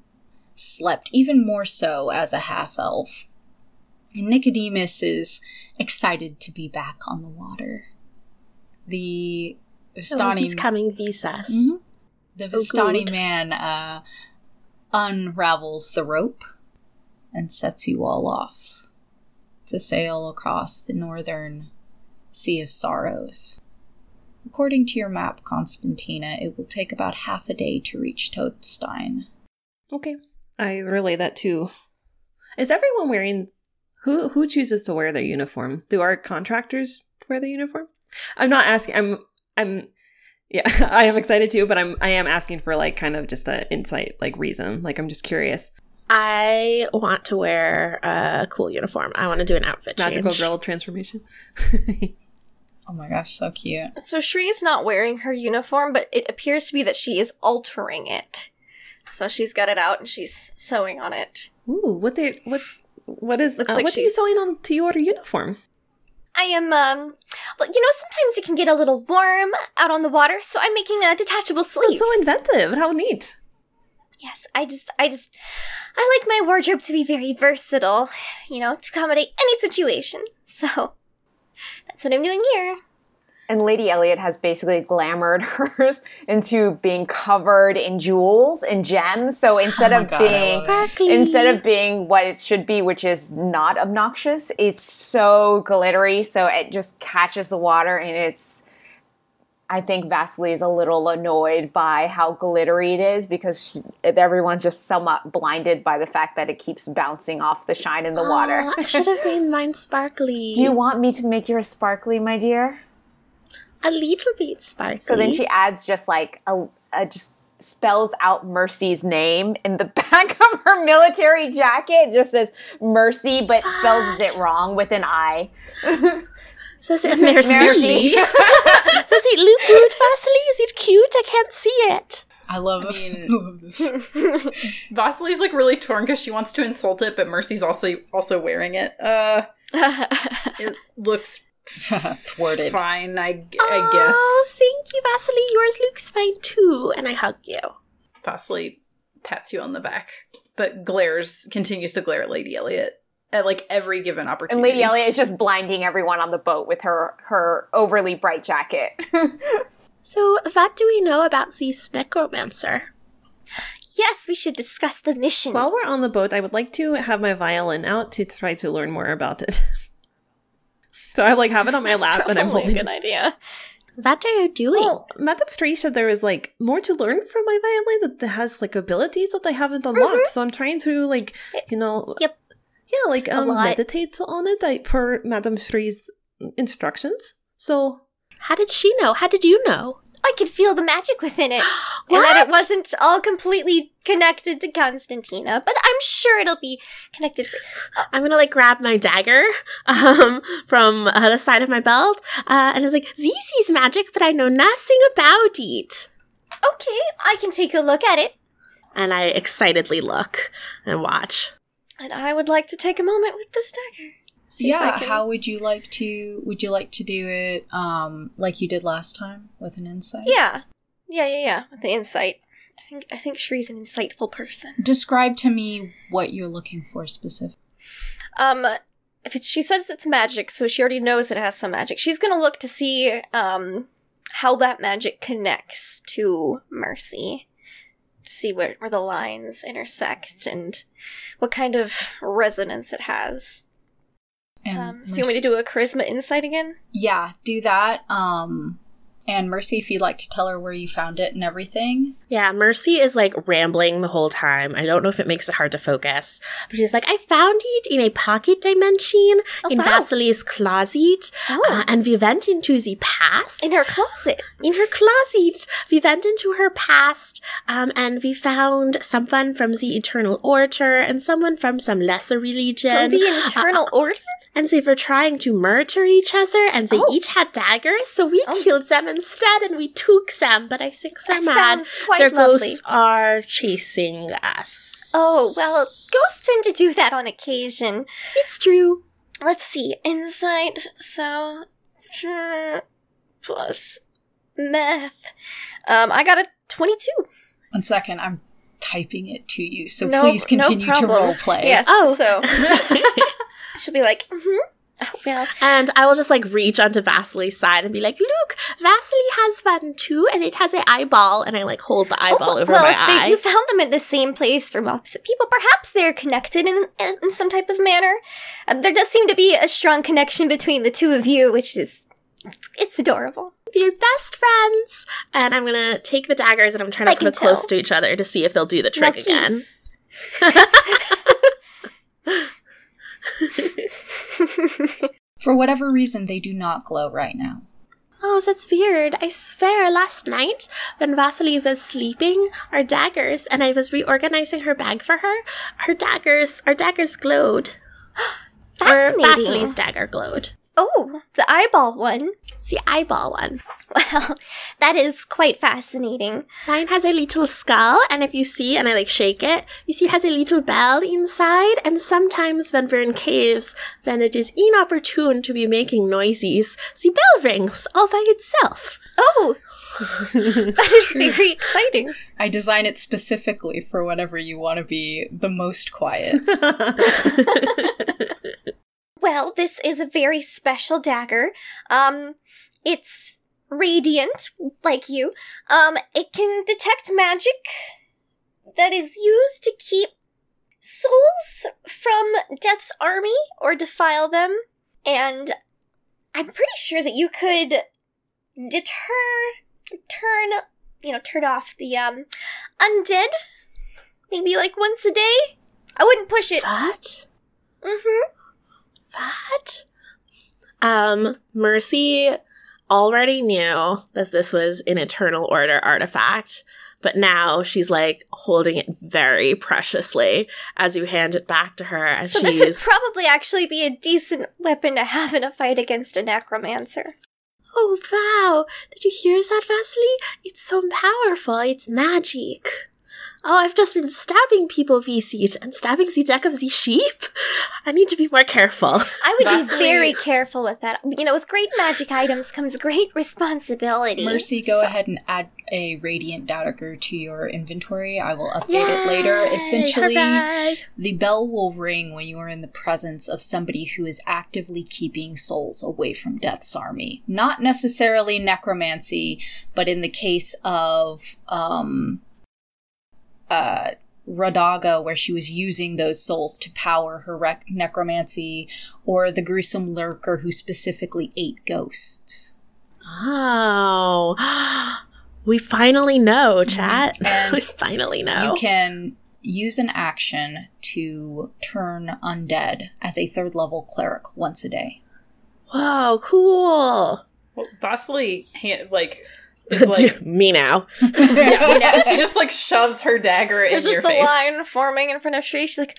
slept, even more so as a half elf. And Nicodemus is excited to be back on the water. The Oh, Vistani, he's coming visas. Mhm. the Oh, Vistani good. man uh, unravels the rope and sets you all off. to sail across the northern Sea of Sorrows. According to your map, Constantina, it will take about half a day to reach Todstein. Okay. I relay that too. Is everyone wearing. Who who chooses to wear their uniform? Do our contractors wear the uniform? I'm not asking. I'm. I'm. Yeah, I am excited too, but I'm. I am asking for like kind of just a insight, like reason. Like I'm just curious. I want to wear a cool uniform. I want to do an outfit Magical girl transformation. Oh my gosh, so cute. So Shri is not wearing her uniform, but it appears to be that she is altering it. So she's got it out and she's sewing on it. Ooh, what they what what is Looks uh, like what are you sewing on to your uniform? I am, um, well, you know, sometimes it can get a little warm out on the water, so I'm making a detachable sleeve. sleeves. so inventive. How neat. yes, I just, I just, I like my wardrobe to be very versatile, you know, to accommodate any situation. So, that's what I'm doing here. And Lady Elliot has basically glamoured hers into being covered in jewels and gems. So oh instead Oh of God. being Sparkly. instead of being what it should be, which is not obnoxious, it's so glittery, so it just catches the water and it's I think Vasily is a little annoyed by how glittery it is because she, everyone's just somewhat blinded by the fact that it keeps bouncing off the shine in the water. Aw, I should have made mine sparkly. Do you want me to make yours sparkly, my dear? a little bit sparkly? So then she adds just like a, a just spells out Mercy's name in the back of her military jacket. It just says Mercy, but spells it wrong with an I. says it merci. Merci. Does it look good, Vasily? Is it cute? I can't see it. I love, mean- I love this. Vasily's like really torn because she wants to insult it, but Mercy's also also wearing it. Uh, it looks Thwarted. fine, I, I Oh, thank you, Vasily. Yours looks fine too. And I hug you. guess. Vasily pats you on the back, but glares continues to glare at Lady Elliot at like every given opportunity. And. Lady Elliot is just blinding everyone on the boat with her her overly bright jacket. So, what do we know about this necromancer? Yes, we should discuss the mission. While we're on the boat, I would like to have my violin out to try to learn more about it. so I like have it on my lap and I'm Probably a holding good idea. What are you doing? Well, Madame Strange said there is like more to learn from my violin that has like abilities that I haven't unlocked. Mm-hmm. So I'm trying to like you know Yep. Yeah like A um meditate on it like, per Madame Strange's instructions. So How did she know? How did you know? I could feel the magic within it. and that it wasn't all completely connected to Constantina, but I'm sure it'll be connected. I'm gonna like grab my dagger um, from uh, the side of my belt, uh, and it's like, this is magic, but I know nothing about it. Okay, I can take a look at it. And I excitedly look and watch. And I would like to take a moment with this dagger. See yeah, how would you like to would you like to do it um like you did last time with an insight? Yeah. Yeah, yeah, yeah. With the insight. I think I think Shri's an insightful person. Describe to me what you're looking for specific. Um if it's she says it's magic, so she already knows it has some magic. She's gonna look to see um how that magic connects to Mercy. See where, where the lines intersect and what kind of resonance it has. And Um, so you want me to do a charisma insight again? Yeah, do that. Um and Mercy, if you'd like to tell her where you found it and everything. Yeah, Mercy is like rambling the whole time. I don't know if it makes it hard to focus, but she's like, I found it in a pocket dimension Oh, in wow. Vasily's closet, Oh, uh, and we went into the past. in her closet. in her closet. We went into her past, um, and we found someone from the Eternal Order and someone from some lesser From religion. the Eternal Order? And they were trying to murder each other, and they Oh. each had daggers, so we Oh. killed them instead, and we took them. But I think they're That mad. sounds quite Their lovely. ghosts are chasing us. Oh, well, ghosts tend to do that on occasion. it's true. Let's see. Insight, so plus math. Um, I got a twenty-two. One second, I'm typing it to you, so No- please no continue to role play. Yes. Oh. So she'll be like, mm-hmm. Oh, well, And I will just like reach onto Vasily's side and be like, "Look, Vasily has one too, and it has an eyeball." And I like hold the eyeball oh, over well, my if they, eye. you found them at the same place from opposite people, perhaps they're connected in, in some type of manner. Um, there does seem to be a strong connection between the two of you, which is it's adorable. You're best friends. And I'm gonna take the daggers and I'm trying to I put it close to each other to see if they'll do the trick again. geese. For whatever reason, they do not glow right now. Oh, that's weird. I swear, last night when Vasily was sleeping, our daggers, and I was reorganizing her bag for her, her daggers, our daggers glowed. or Fascinating. Vasily's dagger glowed. Oh, the eyeball one. It's the eyeball one. Well, that is quite fascinating. Mine has a little skull, and if you see, and I like shake it, you see it has a little bell inside. And sometimes when we're in caves, when it is inopportune to be making noises, the bell rings all by itself. Oh, that is very exciting. I design it specifically for whenever you want to be the most quiet. Well, this is a very special dagger. Um, it's radiant, like you. Um, it can detect magic that is used to keep souls from Death's army or defile them. And I'm pretty sure that you could deter, turn, you know, turn off the, um, undead. Maybe like once a day. I wouldn't push it. What? Mm-hmm. What? Um, Mercy already knew that this was an Eternal Order artifact, but now she's like holding it very preciously as you hand it back to her. And So this would probably actually be a decent weapon to have in a fight against a necromancer. Oh wow! Did you hear that, Vasily? It's so powerful. It's magic. Oh, I've just been stabbing people V-seat and stabbing Z deck of Z sheep. I need to be more careful. I would be Vasily- very careful with that. You know, with great magic items comes great responsibility. Mercy, go ahead and add a radiant dagger to your inventory. I will update it later. Essentially, Hooray! the bell will ring when you are in the presence of somebody who is actively keeping souls away from Death's army. Not necessarily necromancy, but in the case of um uh Radaga, where she was using those souls to power her rec- necromancy, or the gruesome lurker who specifically ate ghosts. Oh, we finally know, chat. And we finally know. You can use an action to turn undead as a third level cleric once a day. Whoa, cool. Well, Vasily, like, is like, Me now. yeah, we know. she just like shoves her dagger in your face. There's just the face. line forming in front of Shri. She's like,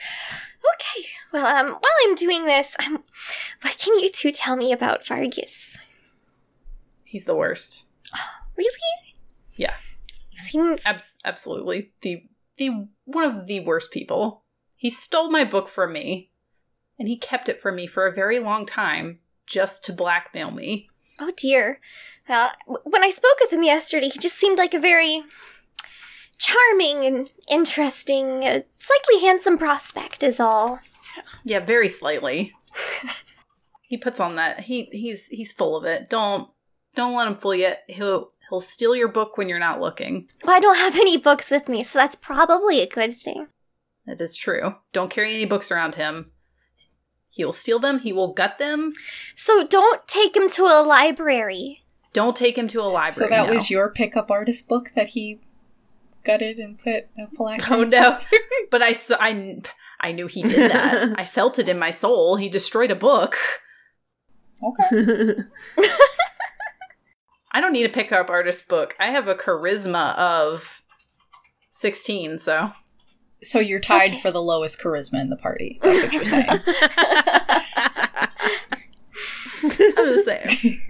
Okay, well, um, while I'm doing this, um, what can you two tell me about Vargas? He's the worst. Really? Yeah, Seems abs- absolutely the the one of the worst people. He stole my book from me, and he kept it from me for a very long time just to blackmail me. Oh dear. Well, when I spoke with him yesterday, he just seemed like a very charming and interesting, uh, slightly handsome prospect, is all. Yeah, very slightly. he puts on that. He he's he's full of it. Don't don't let him fool you. He'll he'll steal your book when you're not looking. Well, I don't have any books with me, so that's probably a good thing. That is true. Don't carry any books around him. He will steal them. He will gut them. So don't take him to a library. Don't take him to a library. So that no. was your pickup artist book that he gutted and put a phylactery Oh and no! but I saw. I I knew he did that. I felt it in my soul. He destroyed a book. Okay. I don't need a pickup artist book. I have a charisma of sixteen. So So you're tied Okay. for the lowest charisma in the party. That's what you're saying. I'm just saying.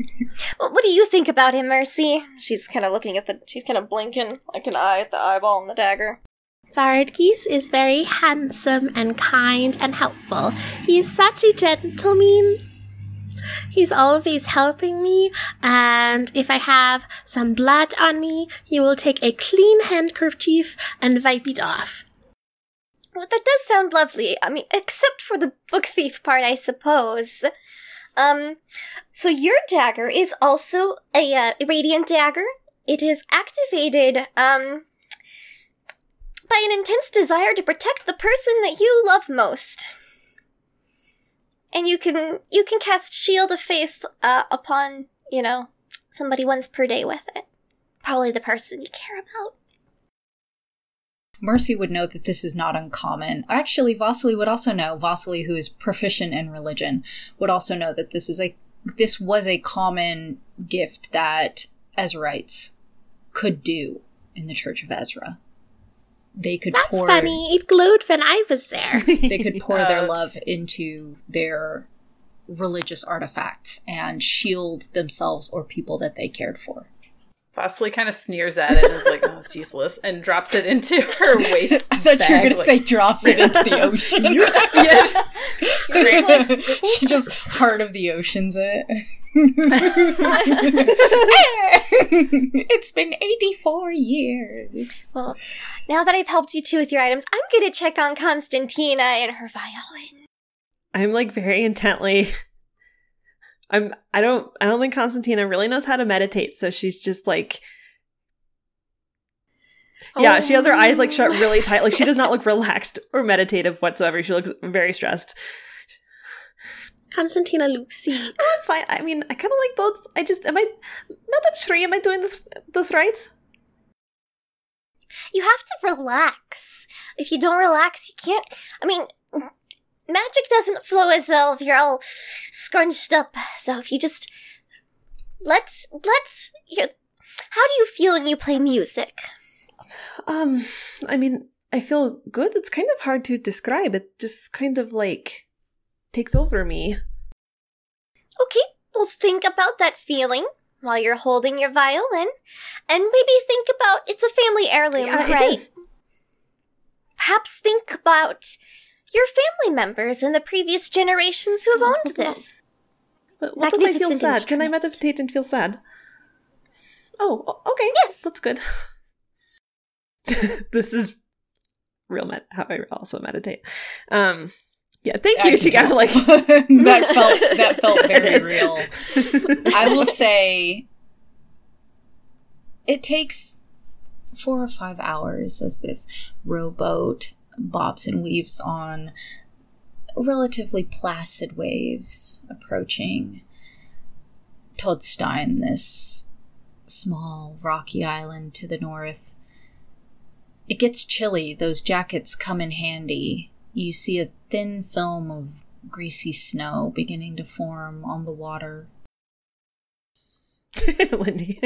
Well, what do you think about him, Mercy? she's kind of looking at the, she's kind of blinking like an eye at the eyeball and the dagger. Vargas is very handsome and kind and helpful. He's such a gentleman. He's always helping me, and if I have some blood on me, he will take a clean handkerchief and wipe it off. Well, that does sound lovely. I mean, except for the book thief part, I suppose. Um, so your dagger is also a uh, radiant dagger. It is activated um by an intense desire to protect the person that you love most. And you can you can cast Shield of Faith uh, upon you know somebody once per day with it. Probably the person you care about. Mercy would know that this is not uncommon. Actually, Vasily would also know. Vasily, who is proficient in religion, would also know that this is a this was a common gift that Ezraites could do in the Church of Ezra. They could That's pour funny. It glowed when I was there. they could pour their love into their religious artifacts and shield themselves or people that they cared for. Vasily kind of sneers at it and is like, oh, it's useless, and drops it into her waist. I thought you were bag, going to like- say drops it into the ocean. yes. she just heart of the oceans it. it's been 84 years. Well, now that I've helped you two with your items, I'm gonna check on Constantina and her violin. I'm like very intently. I'm. I don't. I don't think Constantina really knows how to meditate, so she's just like. Yeah, she has her eyes like shut really oh. tight. Like she does not look relaxed or meditative whatsoever. She looks very stressed. Constantina Luxi. I'm fine. I mean, I kind of like both. I just am I, Madam Shri, am I doing this this right? You have to relax. If you don't relax, you can't. I mean, magic doesn't flow as well if you're all scrunched up. So if you just let's let's. You, how do you feel when you play music? Um, I mean, I feel good. It's kind of hard to describe. It just kind of like takes over me. Okay, well, think about that feeling while you're holding your violin, and maybe think about it's a family heirloom, Yeah, right? Perhaps think about your family members in the previous generations who have owned this. But what if I feel Magnificent sad? Can I meditate and feel sad? Oh, okay. Yes. that's good. this is real med- how I also meditate. Um, yeah, thank I you can to kind of like that felt that felt very real. I will say it takes four or five hours as this rowboat bobs and weaves on relatively placid waves approaching Todstein, this small rocky island to the north. It gets chilly. Those jackets come in handy. You see a thin film of greasy snow beginning to form on the water. Lindy.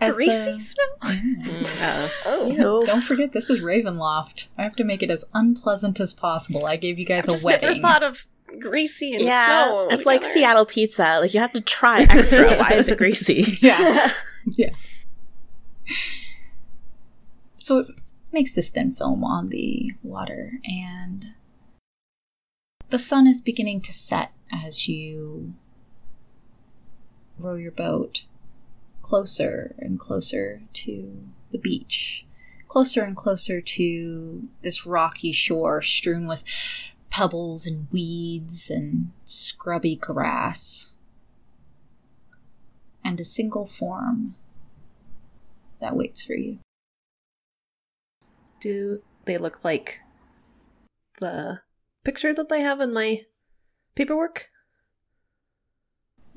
As Greasy the- snow? Mm, uh, Oh. Don't forget, this is Ravenloft. I have to make it as unpleasant as possible. I gave you guys I've a just wedding. never thought of greasy and yeah, snow. it's like. Seattle pizza. Like you have to try extra. Why is it greasy? yeah. yeah. So it makes this thin film on the water, and the sun is beginning to set as you row your boat closer and closer to the beach, closer and closer to this rocky shore strewn with pebbles and weeds and scrubby grass, and a single form that waits for you. do they look like the picture that they have in my paperwork?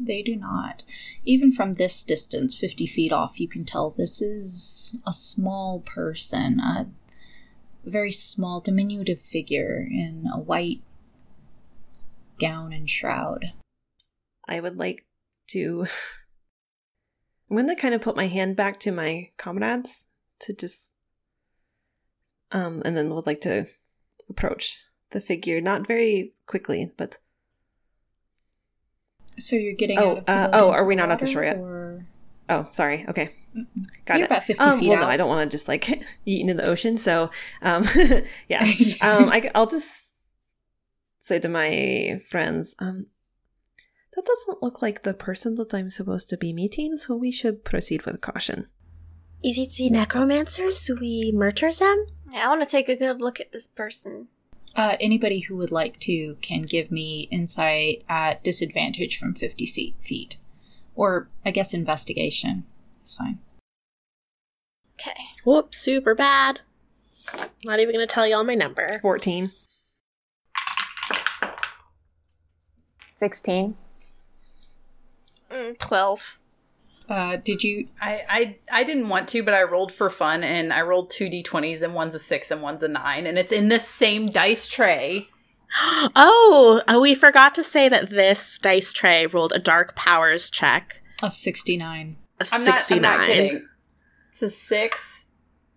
They do not. Even from this distance, 50 feet off, you can tell this is a small person, a very small, diminutive figure in a white gown and shroud. I would like to. I'm going to kind of put my hand back to my comrades to just. Um, and then would like to approach the figure, not very quickly, but So you're getting Oh, out of the uh, oh, are we not at the shore yet? or- oh, sorry. Okay, got You're it. about 50 um, feet well, out. no, I don't want to just like eat into the ocean. So, um, yeah, um, I, will just say to my friends, um, that doesn't look like the person that I'm supposed to be meeting, so we should proceed with caution. Is it the necromancers? Do we murder them? Yeah, I want to take a good look at this person. Uh, anybody who would like to can give me insight at disadvantage from 50 feet. Or, I guess, investigation is fine. Okay. Whoops, super bad. Not even going to tell y'all my number. 14. 16. Mm, 12. Uh, did you. I, I I didn't want to, but I rolled for fun, and I rolled two d20s, and one's a six and one's a nine, and it's in this same dice tray. Oh, uh, we forgot to say that this dice tray rolled a dark powers check Of 69. of I'm not, I'm 69. not kidding. It's a six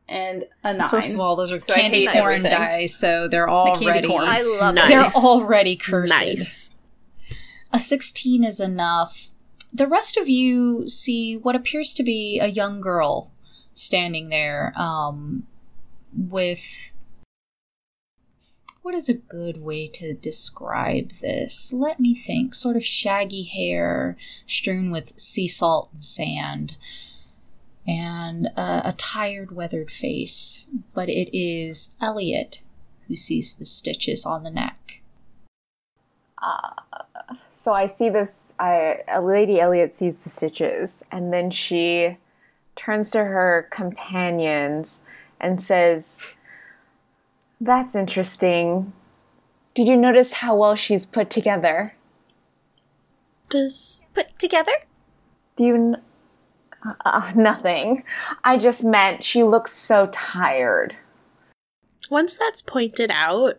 and a nine. First of all, those are So candy corn dice, so they're candy already. corn. I love Nice. They're already cursed. Nice. A 16 is enough. The rest of you see what appears to be a young girl standing there um, with. What is a good way to describe this? Let me think. Sort of shaggy hair strewn with sea salt and sand, and uh, a tired, weathered face. But it is Elliot who sees the stitches on the neck. So I see this. I, uh, Lady Elliot sees the stitches, and then she turns to her companions and says, "That's interesting. Did you notice how well she's put together? Does Put together? Do you?" N- uh, nothing. I just meant she looks so tired. once that's pointed out,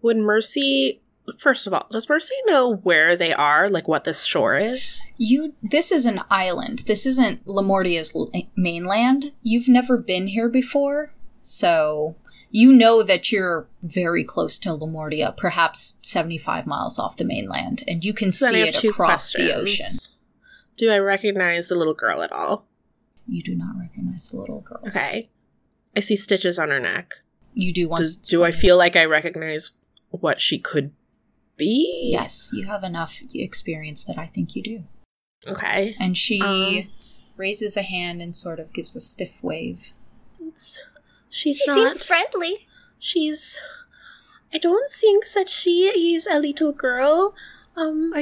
would Mercy first of all, does Mercy know where they are, like what this shore is? You this is an island. This isn't Lamordia's l- eh, mainland. You've never been here before, so you know that you're very close to Lamortia, perhaps 75 miles off the mainland, and you can So see it across the ocean. Do I recognize the little girl at all? You do not recognize the little girl. Okay. I see stitches on her neck. You do once Does, do I feel like I recognize what she could be? Yes, you have enough experience that I think you do. Okay. And she Um. raises a hand and sort of gives a stiff wave. It's, she's She not. seems friendly. she's. I don't think that she is a little girl. Um, Are,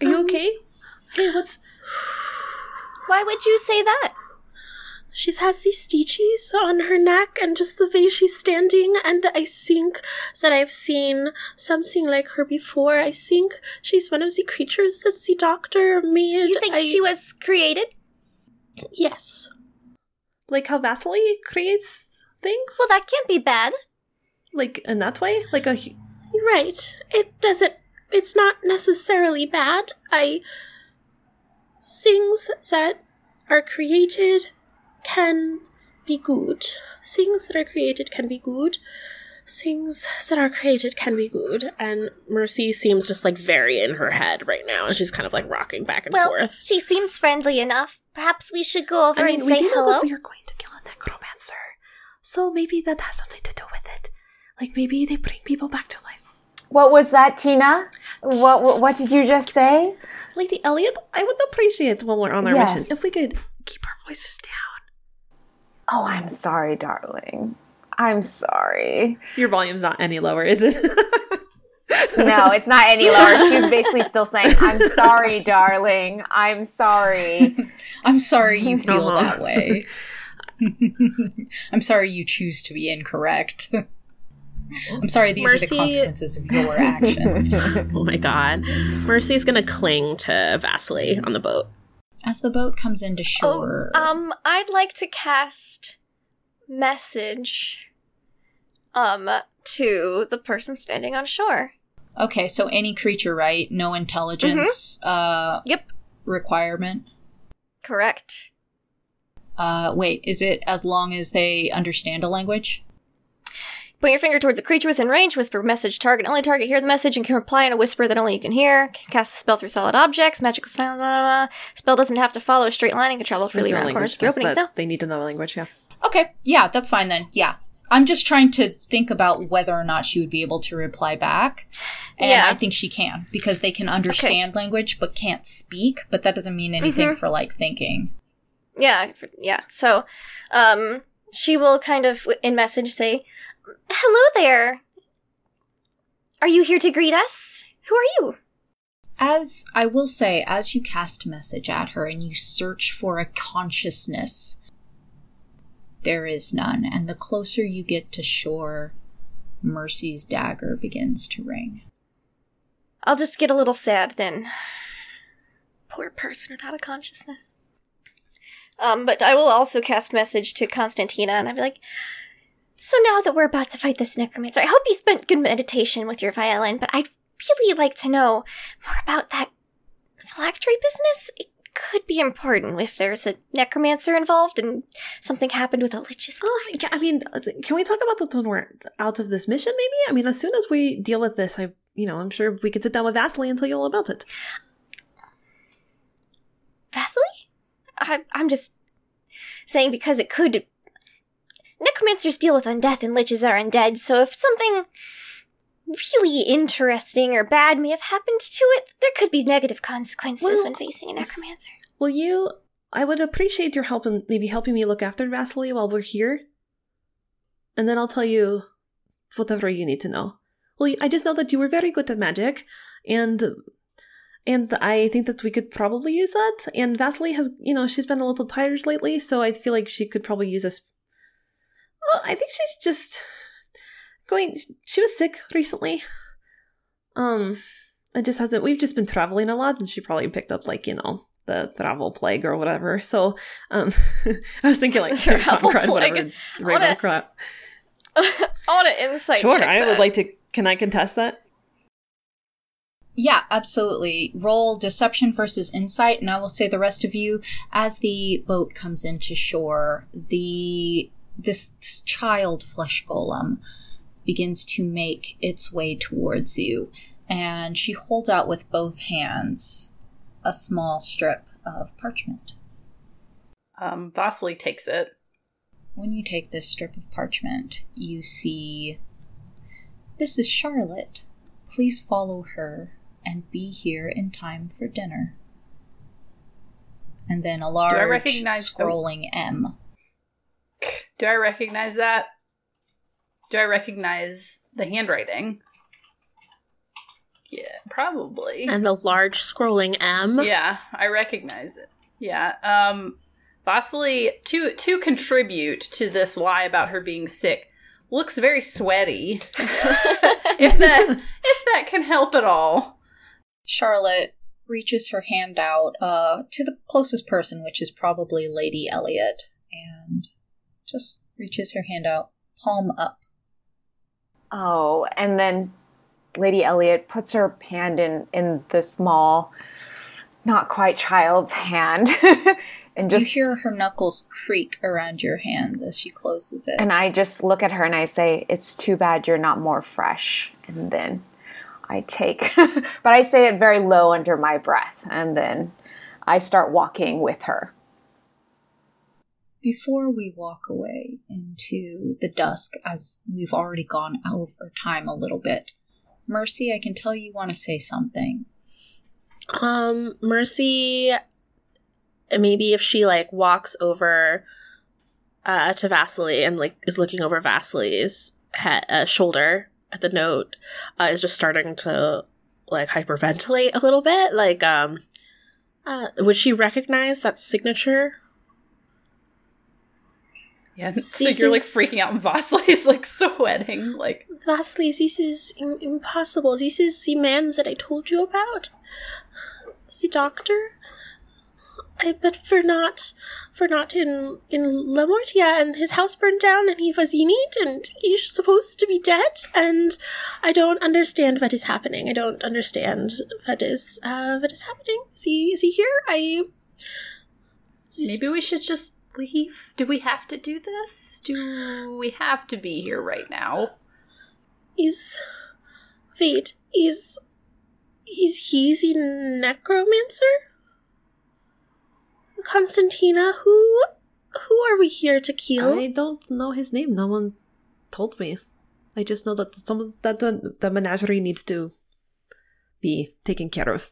are you Um, okay? Hey, what's. Why would you say that? She has these stitches on her neck and just the way she's standing and i think that i've seen something like her before i think she's one of the creatures that the doctor made You think I- she was created? yes Like how Vasily creates things? Well, that can't be bad. like in that way? Like a. hu- right it doesn't it's not necessarily bad i things that are created can be good things that are created can be good things that are created can be good and mercy seems just like very in her head right now and she's kind of like rocking back and Well, forth she seems friendly enough. Perhaps we should go over I mean, and we say do hello. that we are going to kill a necromancer. So maybe that has something to do with it. Like maybe they bring people back to life. What was that, Tina? What what, what did you just say? Lady Elliot, I would appreciate when we're on our Yes. mission if we could keep our voices down. Oh, I'm sorry, darling. I'm sorry. Your volume's not any lower, is it? No, it's not any lower. She's basically still saying, "I'm sorry, darling. I'm sorry." I'm sorry you feel Uh-huh. that way. I'm sorry you choose to be incorrect. I'm sorry these are the consequences of your actions. oh my god mercy's gonna cling to vasily on the boat As the boat comes into Oh, shore, um, I'd like to cast message, um, to the person standing on shore. okay, so any creature, right? No intelligence uh Mm-hmm. Yep. requirement. Correct. Uh wait, is it as long as they understand a language? Point your finger towards a creature within range, whisper message target. Only target hear the message and can reply in a whisper that only you can hear. Can cast the spell through solid objects, magical silence. Blah, blah, blah. Spell doesn't have to follow a straight line and can travel freely There's no around corners through test, openings. but No. They need to know a language, yeah. Okay, yeah, that's fine then. Yeah. I'm just trying to think about whether or not she would be able to reply back. And Yeah. I think she can because they can understand language but can't speak, but that doesn't mean anything Mm-hmm. for like thinking. Yeah, yeah. So, um, she will kind of in message say, "Hello there. are you here to greet us? Who are you? As I will say, as you cast a message at her and you search for a consciousness, there is none. And the closer you get to shore, Mercy's dagger begins to ring. I'll just get a little sad then. Poor person without a consciousness. Um, but I will also cast message to Constantina, and I'll be like, "So now that we're about to fight this necromancer, I hope you spent good meditation with your violin. But I'd really like to know more about that phylactery business. It could be important if there's a necromancer involved and something happened with a lich's Oh, yeah, I mean, uh, can we talk about that when we're out of this mission? Maybe. I mean, as soon as we deal with this, I, you know, I'm sure we could sit down with Vasily and tell you all about it. Vasily? I, I'm just saying because it could. Necromancers deal with undeath and liches are undead, so if something really interesting or bad may have happened to it, there could be negative consequences Well- when facing a necromancer. Will you? I would appreciate your help in maybe helping me look after Vasily while we're here. And then I'll tell you whatever you need to know. Well, I just know that you were very good at magic, and and I think that we could probably use that. And Vasily has, you know, she's been a little tired lately, so I feel like she could probably use us. Well, I think she's just going. She was sick recently. Um, it just hasn't. We've just been traveling a lot, and she probably picked up like you know the travel plague or whatever. So, um, I was thinking like Travel plague. whatever, crap. I want an insight Sure, I would like to. Can I contest that? Yeah, absolutely. Roll deception versus insight, and I will say the rest of you, as the boat comes into shore, the this, this child flesh golem begins to make its way towards you, and she holds out with both hands a small strip of parchment. Um, Vasily takes it. When you take this strip of parchment, you see this is Charlotte. Please follow her and be here in time for dinner. And then a large the- scrolling M. Do I recognize that? Do I recognize the handwriting? Yeah, probably. And the large scrolling M. yeah, I recognize it. Yeah. Um Vasily to to contribute to this lie about her being sick looks very sweaty. if that if that can help at all. Charlotte reaches her hand out uh, to the closest person, which is probably Lady Elliot, and just reaches her hand out, palm up. Oh, and then Lady Elliot puts her hand in in the small, not quite child's hand, and just you hear her knuckles creak around your hand as she closes it. and I just look at her and I say, "It's too bad you're not more fresh." And then I take, but I say it very low under my breath, and then I start walking with her. Before we walk away into the dusk, as we've already gone over time a little bit, Mercy, I can tell you want to say something. Um, Mercy, maybe if she like walks over uh, to Vasily and like is looking over Vasily's uh, shoulder at the note, uh, is just starting to like hyperventilate a little bit. Like, um, uh, would she recognize that signature? Yeah, so This you're like is- freaking out and Vasily is like sweating. Like Vasily, this is im- impossible. This is the man that I told you about. The doctor. I but for not, for not in in Lamordia, and his house burned down, and he was in it, and he's supposed to be dead, and I don't understand what is happening. I don't understand what is uh what is happening. Is he is he here? I. maybe we should just leave. Do we have to do this? Do we have to be here right now? is wait is is he the necromancer constantina who who are we here to kill I don't know his name. No one told me. I just know that some that the the menagerie needs to be taken care of.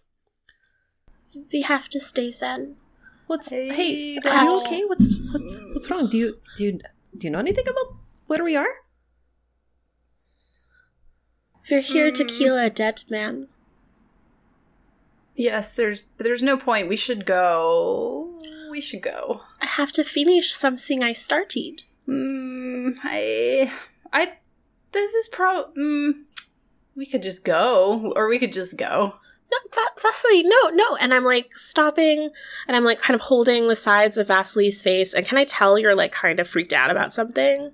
we have to stay zen What's I hey? don't- Are you okay? What's what's what's wrong? Do you do you do you know anything about where we are? We're here to Mm. kill a dead man. Yes, there's there's no point. We should go. We should go. I have to finish something I started. Mm, I I this is pro. Mm, we could just go, or we could just go. No, Va- Vasily, no, no. And I'm like stopping and I'm like kind of holding the sides of Vasily's face. And can I tell you're like kind of freaked out about something?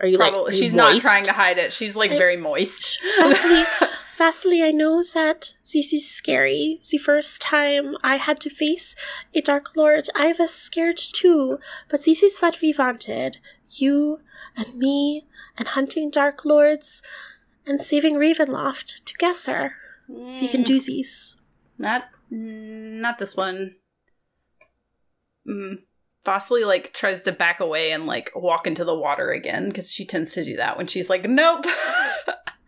Are you like, Probably you she's not trying to hide it. She's like I- very moist. Vasily, Vasily, I know that this is scary. The first time I had to face a Dark Lord, I was scared too. But this is what we wanted. You and me and hunting Dark Lords and saving Ravenloft together. We can do this. Not, mm, not this one. Mm. Vasily like tries to back away and like walk into the water again because she tends to do that when she's like, "Nope."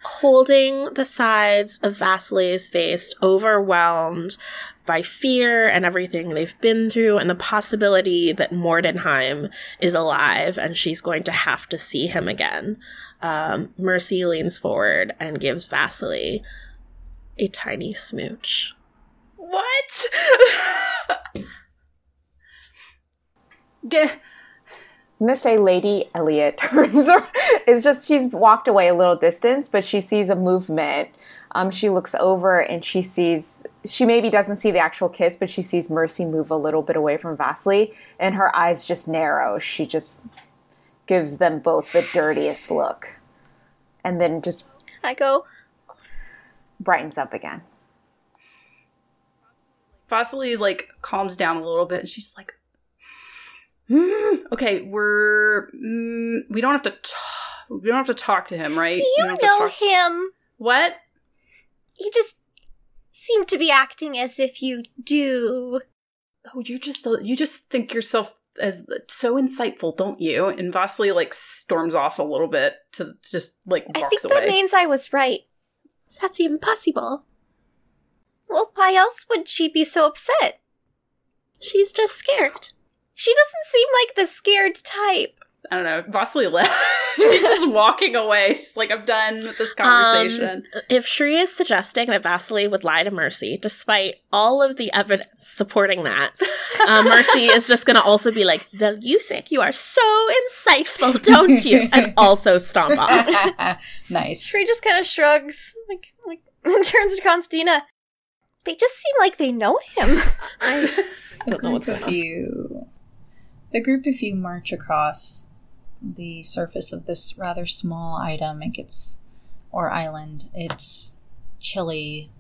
holding the sides of Vasily's face, overwhelmed by fear and everything they've been through, and the possibility that Mordenheim is alive and she's going to have to see him again. Um, Mercy leans forward and gives Vasily a tiny smooch. what? yeah. I'm gonna say Lady Elliot turns her. It's just she's walked away a little distance, but she sees a movement. Um, she looks over and she sees. She maybe doesn't see the actual kiss, but she sees Mercy move a little bit away from Vasily, and her eyes just narrow. She just gives them both the dirtiest look, and then just I go, brightens up again. Vasily like calms down a little bit and she's like, "Hmm, okay, we're mm, we don't have to t- we don't have to talk to him, right? Do you don't have to know talk- him? What? You just seem to be acting as if you do. Oh, you just you just think yourself as so insightful, don't you? And Vasily like storms off a little bit to just like I think away. that means I was right. That's impossible. Well, why else would she be so upset? She's just scared. She doesn't seem like the scared type. I don't know. Vasily left. She's just walking away. She's like, I'm done with this conversation. Um, if Shri is suggesting that Vasily would lie to Mercy, despite all of the evidence supporting that, uh, Mercy is just going to also be like, "Well, Yusik, you are so insightful, don't you?" and also stomp off. nice. Shri just kind of shrugs, like, like, and turns to Constina. They just seem like they know him. I A don't know what's group going of on. you, a group of you march across the surface of this rather small item. It gets, or island. It's chilly.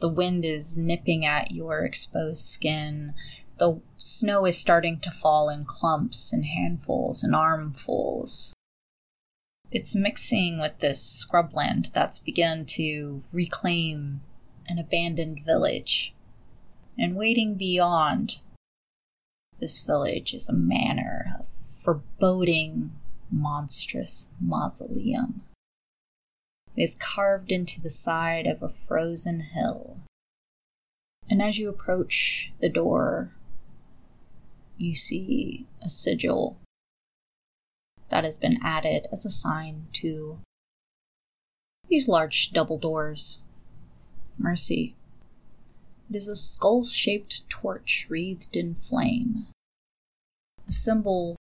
The wind is nipping at your exposed skin. The snow is starting to fall in clumps and handfuls and armfuls. It's mixing with this scrubland that's begun to reclaim an abandoned village. And waiting beyond this village is a manor, a foreboding, monstrous mausoleum. It is carved into the side of a frozen hill. And as you approach the door, you see a sigil that has been added as a sign to these large double doors. Mercy. It is a skull shaped torch wreathed in flame. A symbol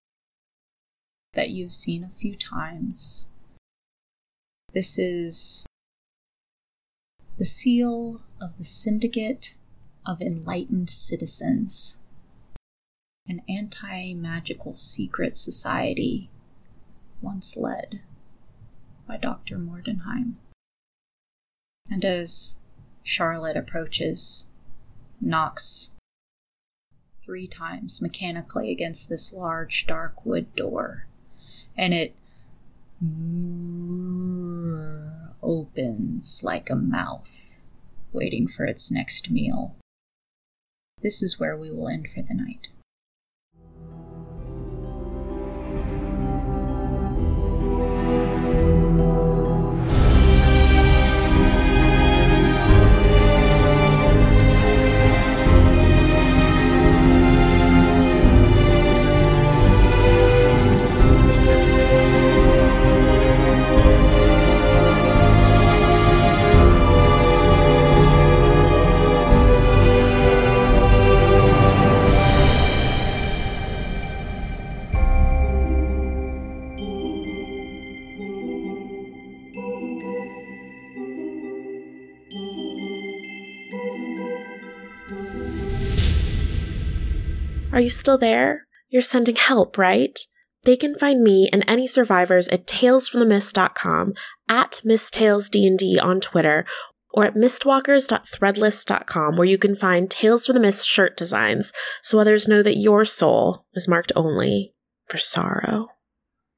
that you've seen a few times. This is the seal of the Syndicate of Enlightened Citizens, an anti magical secret society once led by Dr. Mordenheim. And as Charlotte approaches, knocks three times mechanically against this large dark wood door, and it opens like a mouth, waiting for its next meal. This is where we will end for the night. Are you still there? You're sending help, right? They can find me and any survivors at talesfromthemist.com, at MissTalesD&D on Twitter, or at mistwalkers.threadless.com where you can find Tales from the Mist shirt designs so others know that your soul is marked only for sorrow.